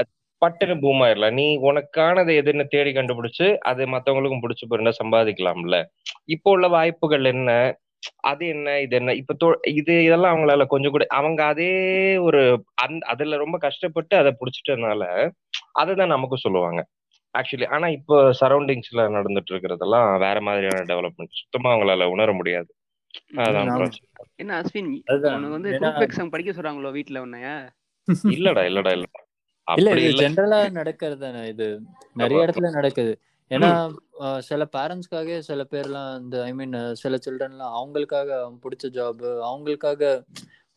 பட்டுன்னு பூம் ஆயிடலாம் நீ உனக்கானது எதுன்னு தேடி கண்டுபிடிச்சு அது மத்தவங்களுக்கும் பிடிச்சு போயிருந்தா சம்பாதிக்கலாம்ல. இப்போ உள்ள வாய்ப்புகள் என்ன? அது என்ன? இது என்ன? இப்ப தொ- இது இதெல்லாம் அவங்களால கொஞ்சம் கூட அவங்க அதே ஒரு அந்த அதுல ரொம்ப கஷ்டப்பட்டு அதை புடிச்சிட்டதுனால அதுதான் நமக்கு சொல்லுவாங்க. ஆக்சுவலி ஆனா இப்போ சரௌண்டிங்ஸ்ல நடந்துட்டு இருக்கிறதெல்லாம் வேற மாதிரியான டெவலப்மெண்ட் சுத்தமா அவங்களால உணர முடியாது. என்ன அஸ்வின். உனக்கு வந்து குரூப் எக்ஸாம் படிக்க சொல்றாங்களோ வீட்ல உன்னைய? இல்லடா இல்லடா இல்ல இல்ல. இது ஜென்ரலா நடக்கிறது தானே இது. நிறைய. இடத்துல நடக்குது. ஏன்னா சில பேரண்ட்ஸ்க்காக சில பேர்லாம் இந்த ஐ மீன் சில சில்ட்ரன்லாம் அவங்களுக்காக அவங்க பிடிச்ச ஜாப் அவங்களுக்காக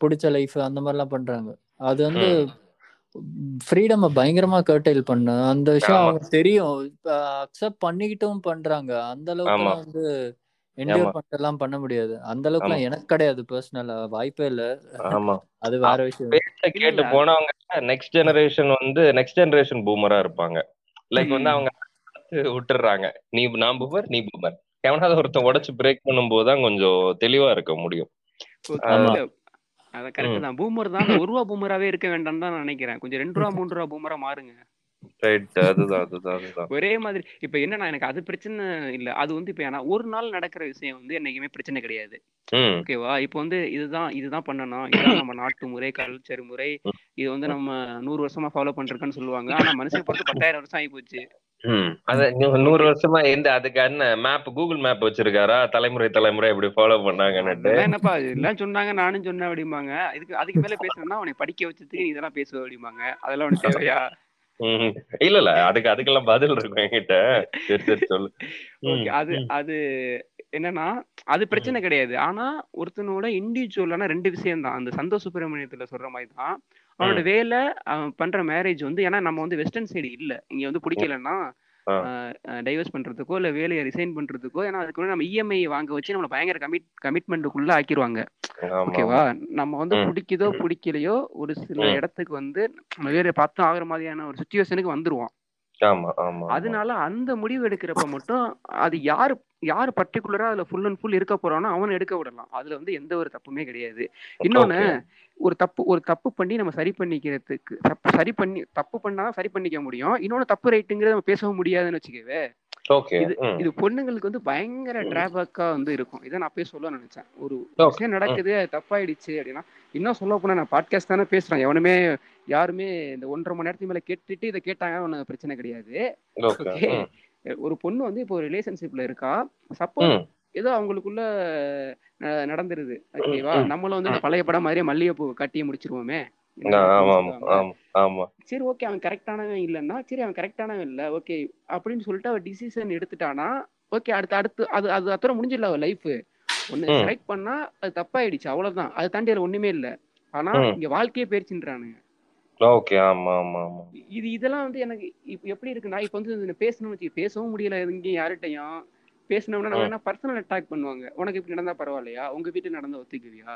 பிடிச்ச லைஃப் அந்த மாதிரிலாம் பண்றாங்க. அது வந்து ஃப்ரீடம் பயங்கரமா கர்டைல் பண்ண. அந்த விஷயம். அவங்க தெரியும். அக்செப்ட் பண்ணிக்கிட்டும் பண்றாங்க. அந்த அளவுக்குலாம் ஆமா. வந்து. என்ஜாய் பண்ணிட்டுலாம் பண்ண முடியாது. அந்த அளவுக்குலாம் எனக்கு கிடையாது பர்சனலா வாய்ப்பே இல்ல. ஆமா. அது வேற விஷயம். கேட்டு. போனவங்க நெக்ஸ்ட் ஜெனரேஷன் வந்து நெக்ஸ்ட் ஜெனரேஷன் பூமரா இருப்பாங்க. லைக் வந்து. அவங்க விட்டுறாங்க. நீ நான் பூமர் நீ பூமர் எவனாவது ஒருத்தன் உடைச்சு பிரேக் பண்ணும்போது தான் கொஞ்சம் தெளிவா இருக்க முடியும். அதான் கரெக்ட் தான். பூமர் தான் ஒரு ரூபா பூமராவே இருக்க வேண்டாம்னு தான் நான் நினைக்கிறேன். கொஞ்சம் ரெண்டு ரூபா மூணு ரூபா பூமரா மாறுங்க. ஒரே மாதிரி. இப்ப என்னன்னா எனக்கு அது பிரச்சனை இல்ல. அது வந்து இப்ப ஏன்னா ஒரு நாள் நடக்கிற விஷயம் வந்து என்னைக்குமே பிரச்சனை கிடையாது. ஓகேவா இப்போ வந்து இதுதான் இதுதான் பண்ணணும் இதுதான் நம்ம நாட்டு முறை கல்ச்சர் முறை. இது வந்து நம்ம நூறு வருஷமா ஃபாலோ பண்றோம்னு சொல்லுவாங்க. ஆனா மனுஷன் பொறுத்து பத்தாயிரம் வருஷம் ஆகி போச்சு. அத நூறு வருஷமா எந்த அதுக்கு என்ன மேப் கூகுள் மேப் வச்சிருக்காரா? தலைமுறை தலைமுறை இப்படி ஃபாலோ பண்ணாங்கன்னுட்டு. என்னப்பா இதெல்லாம் சொன்னாங்க நானும் சொன்னேன் அப்படிம்பாங்க. இதுக்கு அதுக்கு மேல பேசணும்னா அவனை படிக்க வச்சதுக்கு இதெல்லாம் பேசுவ அப்படிம்பாங்க. அதெல்லாம் உனக்கு தேவையா. இல்ல இல்ல. அதுக்கு அதுக்கெல்லாம் பதில் இருக்கும் என்கிட்ட. சரி சரி சொல்லு. அது அது என்னன்னா அது பிரச்சனை கிடையாது. ஆனா ஒருத்தனோட இண்டிவிஜுவலான ரெண்டு விஷயம் தான் அந்த சந்தோஷ் சுப்பிரமணியத்துல சொல்ற மாதிரி தான் அவனோட வேலை அவன் பண்ற மேரேஜ் வந்து ஏன்னா நம்ம வந்து வெஸ்டர்ன் சைடு இல்ல இங்க வந்து பிடிக்கலன்னா. டைவர்ஸ் பண்றதுக்கோ இல்ல வேலையை ரிசைன் பண்றதுக்கோ ஏன்னா அதுக்கு நம்ம இஎம்ஐ வாங்க வச்சு நம்மள பயங்கர கமிட் கமிட்மெண்ட்டுக்குள்ள ஆக்கிருவாங்க ஆமா ஓகேவா நம்ம வந்து. பிடிக்குதோ பிடிக்கலையோ ஒரு சில. இடத்துக்கு வந்து நம்ம வேற பார்த்து ஆகுற மாதிரியான ஒரு சுச்சுவேஷனுக்கு வந்துருவோம். அதனால அந்த முடிவு எடுக்கிறப்ப மட்டும் அது யாரு யாரு பர்டிகுலரா அதுல ஃபுல் அண்ட் ஃபுல் இருக்க போறானோ அவனை எடுக்க விடலாம் அதுல வந்து எந்த ஒரு தப்புமே கிடையாது இன்னொன்னு. ஒரு தப்பு ஒரு தப்பு பண்ணி நம்ம சரி பண்ணிக்கிறதுக்கு தப்பு சரி பண்ணி தப்பு பண்ணா சரி பண்ணிக்க முடியும் இன்னொன்னு தப்பு ரைட்டுங்கிறத நம்ம பேசவும் முடியாதுன்னு வச்சுக்கவே இது. இது பொண்ணுங்களுக்கு வந்து பயங்கர டிராபேக்கா வந்து இருக்கும் இதை நான் அப்பயே சொல்ல நினைச்சேன் ஒரு. விஷயம் நடக்குது தப்பாயிடுச்சு அப்படின்னா இன்னும் சொல்ல போனா நான் பாட்காஸ்ட் தானே பேசுறேன் எவனுமே யாருமே இந்த ஒன்றரை மணி நேரத்துக்கு மேல கேட்டுட்டு இதை கேட்டாங்க ஒன்றும் பிரச்சனை கிடையாது. ஒரு பொண்ணு வந்து இப்போ ரிலேஷன்ஷிப்ல இருக்கா சப்போஸ். ஏதோ அவங்களுக்குள்ள நடந்துருது. ஓகேவா. நம்மளும் வந்து பழைய படம் மாதிரியே மல்லிகைப்பூ கட்டி முடிச்சிருவோமே. சரி ஓகே அவன் கரெக்டானவன் இல்லைன்னா சரி அவன் கரெக்டானவன் இல்ல ஓகே அப்படின்னு சொல்லிட்டு அவ டிசிஷன் எடுத்துட்டானா ஓகே அடுத்து அடுத்து அது அது அத்தனை முடிஞ்சிடல அவ லைஃப் ஒன்னு ம். செலக்ட் பண்ணா அது தப்பாயிடுச்சு அவ்வளவுதான். அது தாண்டி அதுல ஒண்ணுமே இல்ல. ஆனா. இங்க வாழ்க்கையே போயிருச்சுன்றானுங்க ஓகே ஆமா ஆமா ஆமா. இது இதெல்லாம் வந்து எனக்கு இப்ப எப்படி இருக்குன்னா இப்ப வந்து பேசணும்னு வச்சு பேசவும் முடியல எங்கேயும் யார்கிட்டயும். பேசணும்னா நம்ம. என்ன பர்சனல் அட்டாக் பண்ணுவாங்க உனக்கு இப்படி நடந்தா பரவாயில்லையா உங்க வீட்டுல நடந்தா ஒத்துக்குவியா.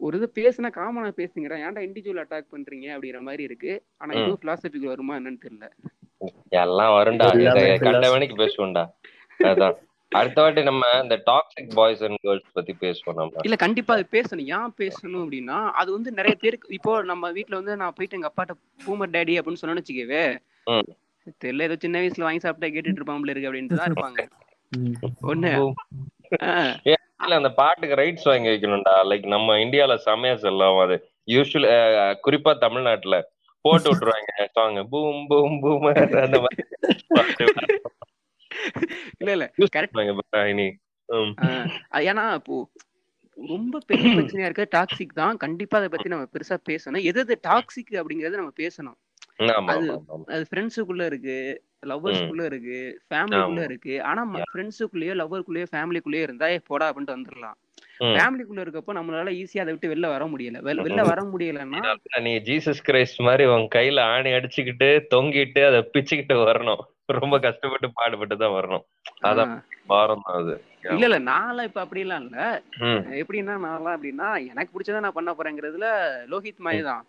ஒரு இது பேசுனா காமனா பேசுங்கடா ஏன்டா இண்டிவிஜுவல் அட்டாக் பண்றீங்க அப்படிங்கிற மாதிரி இருக்கு ஆனா. இதுவும் பிலாசபிக்கு வருமா என்னன்னு தெரியல எல்லாம் வரும்டா. கண்டவனுக்கு பேசுவோம்டா அதான் அடுத்த வாட்டி நம்ம இந்த டாக்ஸிக் பாய்ஸ் அண்ட் கேர்ள்ஸ் பத்தி பேசுவோம் நம்ம இல்ல கண்டிப்பா அது பேசணும் ஏன் பேசணும் அப்படின்னா அது வந்து நிறைய பேருக்கு இப்போ நம்ம வீட்ல வந்து நான் போயிட்டு எங்க அப்பாட்ட பூமர் டேடி அப்படின்னு சொன்னேன்னு வச்சுக்கவே. தெரியல ஏதோ சின்ன வயசுல வாங்கி சாப்பிட்டா கேட்டுட்டு இருப்பாங்களே இருக்கு அப்படின்ட்டு தான் இருப்பாங்க. ஒண்ணு. ஆ, இல்ல அந்த பாட்டுக்கு ரைட்ஸ் வாங்கி வைக்கணும்டா. லைக் நம்ம இந்தியால செமையா செல்லாம் அது. யூஸ்வல் குறிப்பா தமிழ்நாட்டுல. போட்டு விட்டுருவாங்க. சாங் பூம் பூம் பூம் அந்த மாதிரி. இல்ல இல்ல. கரெக்ட். ஏன்னா இப்போ ரொம்ப பெரிய பிரச்சனையா இருக்க டாக்ஸிக் தான். கண்டிப்பா அதை பத்தி நம்ம பெருசா பேசணும். எது எது டாக்ஸிக் அப்படிங்கறத நம்ம பேசணும். ஆமா அது- அது ஃப்ரெண்ட்ஸுக்குள்ள இருக்கு. லவ்வர்ஸ்குள்ள இருக்கு ஃபேமிலிக்குள்ள. இருக்கு. ஆனா ஃப்ரெண்ட்ஸுக்குள்ளேயோ லவ்வருக்குள்ளேயோ ஃபேமிலிக்குள்ளேயோ இருந்தா போடா அப்படின்ட்டு வந்துடலாம். ஃபேமிலிக்குள்ள இருக்கப்போ நம்மளால ஈஸியா அதை விட்டு வெளில வர முடியல. வெள்- வெளில வர முடியலன்னா நீ ஜீசஸ் கிரைஸ்ட் மாதிரி உன் கையில ஆணி அடிச்சுக்கிட்டு தொங்கிட்டு அதை பிச்சுக்கிட்டு வரணும். ரொம்ப கஷ்டப்பட்டு பாடுபட்டு தான் வரணும். அதான் பாரம் தான் அது. இல்ல இல்ல நான்லாம் இப்ப அப்படிலாம் இல்ல. எப்படின்னா நான்லாம் அப்படின்னா எனக்கு பிடிச்சதை நான் பண்ண போறேங்கிறதுல லோஹித் மாதிரி தான்.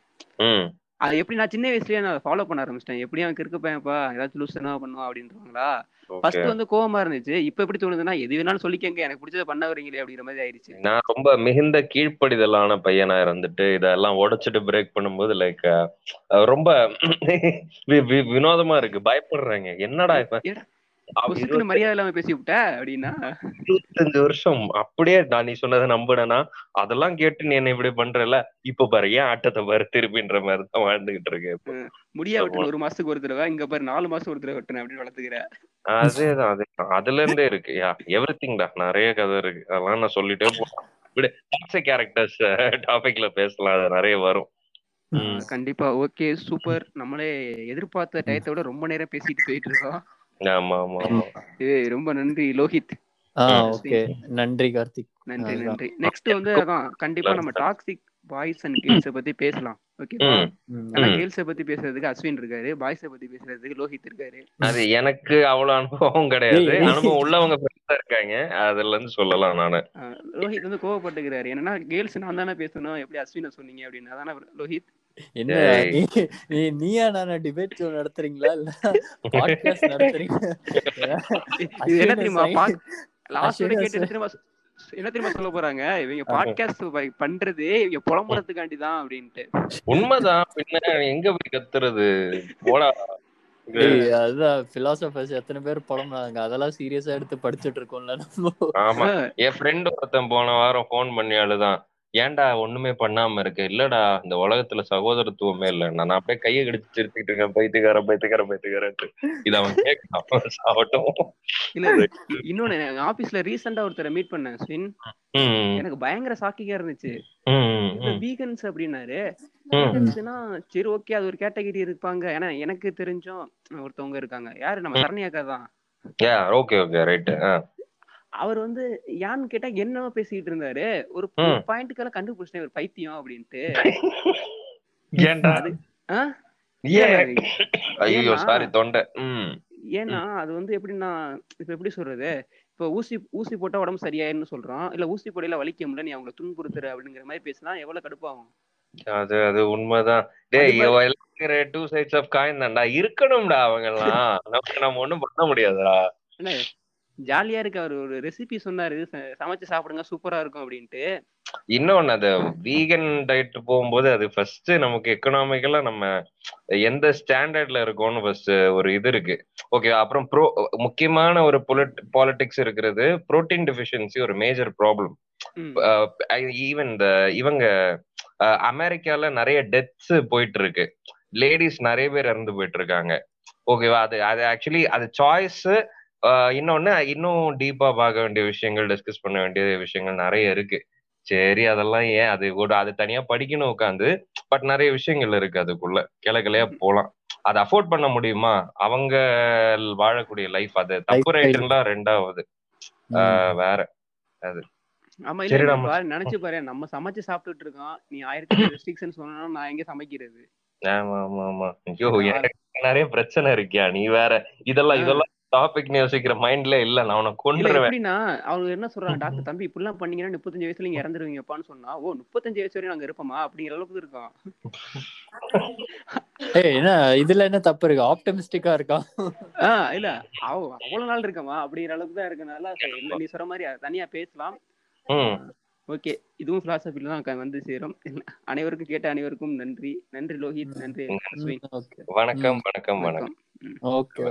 அது எப்படி நான் சின்ன வயசுலயே நான் ஃபாலோ பண்ண ஆரம்பிச்சிட்டேன். எப்படி அவன் கிறுக்கு பையன்ப்பா ஏதாச்சும் லூஸ் என்ன பண்ணுவான் அப்படின்றவாங்களா? Okay. ஃபர்ஸ்ட் வந்து கோவமா இருந்துச்சு. இப்ப எப்படி தோணுதுன்னா எது வேணாலும் சொல்லிக்கங்க எனக்கு பிடிச்சத பண்ண வரீங்களே அப்படிங்கிற மாதிரி ஆயிடுச்சு. நான் ரொம்ப மிகுந்த கீழ்ப்படிதலான பையனா இருந்துட்டு இதெல்லாம் உடைச்சிட்டு பிரேக் பண்ணும்போது லைக் ரொம்ப வினோதமா இருக்கு. பயப்படுறாங்க. என்னடா இப்ப ஏடா, அவ பொசுக்குன்னு மரியாதை இல்லாம பேசி விட்ட அப்படின்னா? இருபத்தஞ்சு வருஷம். அப்படியே நான் நீ சொன்னதை நம்புனேனா அதெல்லாம் கேட்டு நீ என்ன இப்படி பண்றல இப்ப பாரு ஏன் ஆட்டத்தை பாரு திருப்பின்ற மாதிரி தான் வாழ்ந்துகிட்டு இருக்கேன். முடியா விட்டு ஒரு மாசத்துக்கு ஒரு தடவை. இங்க பாரு நாலு மாசம் ஒரு தடவை வெட்டுறேன் அப்படின்னு வளர்த்துக்கிற. அதேதான் அதேதான். அதுல இருந்தே இருக்கு. யா எவ்ரி திங்டா நிறைய கதை இருக்கு. அதெல்லாம் நான் சொல்லிட்டே போறேன். விடு கேரக்டர்ஸ் டாபிக்ல பேசலாம். அது நிறைய வரும். கண்டிப்பா. Okay super. நம்மளே எதிர்பார்த்த டயத்தை விட ரொம்ப நேரம் பேசிட்டு போயிட்டு இருக்கோம். ஆமா ஆமா. ரொம்ப நன்றி லோஹித். ஓகே. நன்றி கார்த்திக். நன்றி. நன்றி. நெக்ஸ்ட் வந்து அதான் கண்டிப்பா நம்ம டாக்ஸிக் பாய்ஸ் அண்ட் கேர்ள்ஸை பத்தி பேசலாம். ம். ஆனா. கேர்ள்ஸை பத்தி பேசுறதுக்கு அஸ்வின் இருக்காரு பாய்ஸை பத்தி பேசுறதுக்கு லோஹித் இருக்காரு. அது எனக்கு அவ்வளவு அனுபவம் கிடையாது. அனுபவம் உள்ளவங்க இருக்காங்க. அதுல இருந்து சொல்லலாம் நானு. லோஹித் வந்து கோவப்பட்டுக்கிறாரு. என்னன்னா கேர்ள்ஸ் நான் தானே பேசணும் எப்படி அஸ்வினை சொன்னீங்க அப்படின்னு. அதானே லோஹித் என்ன. நீ நீ நீயா நானா டிபேட் ஷோ நடத்துறீங்களா? இல்ல பாட்காஸ்ட் இது என்ன தெரியுமா? லாஸ்ட் கேட்டு என்ன சொல்ல போறாங்க? இவங்க பாட்காஸ்ட் பண்றது இவங்க புலம்புறதுக்காண்டி தான் அப்படின்ட்டு. உண்மைதான். பின்ன எங்க போய் கத்துறது? போடா. அதான் பிலாசபர்ஸ் எத்தனை பேர் புலம்புறாங்க அதெல்லாம் சீரியஸா எடுத்து படிச்சுட்டு இருக்கோம்ல நம்ம. ஆமா. என் ஃப்ரெண்ட் ஒருத்தன் போன வாரம் ஃபோன் பண்ணி அழுதான். ஏன்டா ஒண்ணுமே பண்ணாம இருக்க? இல்லடா இந்த உலகத்துல சகோதரத்துவமே இல்ல. நான் அப்படியே கையை கடிச்சு சிரிச்சுட்டு இருக்கேன். பைத்துக்கார பைத்துக்கார பைத்துக்காரன்ட்டு இது அவன் கேட்கலாம் சாவட்டும் இல்ல இன்னொன்னு ஆபீஸ்ல ரீசெண்டா ஒருத்தரை மீட் பண்ணேன் ஸ்வின். எனக்கு பயங்கர சாக்கிங்கா இருந்துச்சு. வீகன்ஸ் அப்படின்னாரு. சரி ஓகே அது ஒரு கேட்டகரி இருப்பாங்க. ஏன்னா எனக்கு தெரிஞ்சும் ஒருத்தவங்க இருக்காங்க. யாரு? நம்ம சரணியாக்கா தான். okay, right. ஆ. அவர் வந்து யான்னு கேட்டா என்னவோ பேசிட்டு இருந்தாரு. ஒரு. பாயிண்ட்டுக்கெல்லாம் கண்டுபிடிச்சிட்டேன் ஒரு பைத்தியம் அப்படின்ட்டு. ஏன்டா? அது ஐயோ ஏன்னா- சாரி தொண்டை. ம். ஏன்னா அது வந்து எப்படின்னா இப்ப எப்படி சொல்றது? இப்ப ஊசி ஊசி போட்டா உடம்பு சரியாயிருன்னு சொல்றோம் இல்ல ஊசி போடையில வலிக்க முடியல நீ அவங்களை துன்புறுத்துற அப்படிங்கிற மாதிரி பேசினா எவ்வளவு கடுப்பாகும்? அது அது உண்மைதான். டேய் டூ சைட்ஸ் ஆஃப் காயின் தான்டா. இருக்கணும்டா அவங்க எல்லாம் நமக்கு நம்ம ஒண்ணும் பண்ண முடியாதுடா. ஜாலியா இருக்கு. அவர் ஒரு ரெசிபி சொன்னாரு. சமைச்சு சாப்பிடுங்க சூப்பரா இருக்கும் அப்படின்ட்டு. இன்னொன்னு அது வீகன் டயட் போகும்போது அது ஃபர்ஸ்ட் நமக்கு எக்கனாமிக்கலா நம்ம எந்த ஸ்டாண்டர்ட்ல இருக்கோம்னு ஃபர்ஸ்ட் ஒரு இது இருக்கு. ஓகே அப்புறம் ப்ரோ முக்கியமான ஒரு பாலிடிக்ஸ் இருக்கிறது புரோட்டீன் டெஃபிஷியன்சி ஒரு மேஜர் ப்ராப்ளம். ஈவன் இந்த இவங்க அமெரிக்கால நிறைய டெத்ஸ் போயிட்டு இருக்கு. லேடிஸ் நிறைய பேர் இறந்து போயிட்டு இருக்காங்க. ஓகேவா அது அது ஆக்சுவலி அது சாய்ஸ் இன்னொன்னு இன்னும் டீப்பா பார்க்க வேண்டிய விஷயங்கள் டிஸ்கஸ் பண்ண வேண்டிய விஷயங்கள் நிறைய இருக்கு. சரி அதெல்லாம் ஏன்? அது கூட அது தனியா படிக்கணும் உட்காந்து பட் நிறைய விஷயங்கள் இருக்கு அதுக்குள்ள. கிளை கிளையா போலாம். அதை அஃபோர்ட் பண்ண முடியுமா? அவங்க வாழக்கூடிய லைஃப் அது. தப்பு. ரைட்டுலாம் ரெண்டாவது. ஆஹ் வேற. ஆமா இல்ல பாரு நினைச்சு பாரு. நம்ம சமைச்சு சாப்பிட்டுட்டு இருக்கோம். நீ ஆயிரத்தி ரெஸ்ட்ரிக்ஷன் சொன்னா நான் எங்க சமைக்கிறது? ஆமா ஆமா ஆமா. ஐயோ எனக்கு நிறைய பிரச்சனை இருக்கியா? நீ வேற. இதெல்லாம் இதெல்லாம் டாபிக் யோசிக்கிற மைண்ட்ல இல்ல நான் உனக்கு கொண்டுருவேன் எப்படின்னா அவங்க என்ன சொல்றாங்க டாக்டர் தம்பி இப்படிலாம் பண்ணீங்கன்னா முப்பத்தஞ்சு வயசுல நீங்க இறந்துருவீங்கப்பான்னு சொன்னா ஓ முப்பத்தஞ்சு வயசு வரையும் நாங்க இருப்போமா? அப்படிங்கிற அளவுக்கு இருக்கோம். ஏய் என்ன இதுல என்ன தப்பு இருக்கு? ஆப்டமிஸ்டிக்கா இருக்கா? ஆஹ் இல்ல அவ அவ்வளவு நாள் இருக்கமா அப்படிங்கிற அளவுக்கு தான் இருக்கனால நீ சொல்ற மாதிரி தனியா பேசலாம். ம். ஓகே இதுவும் பிலாசபில தான் வந்து சேரும். அனைவருக்கும் கேட்ட அனைவருக்கும் நன்றி. நன்றி லோஹித் நன்றி வணக்கம் வணக்கம் வணக்கம். ஓகே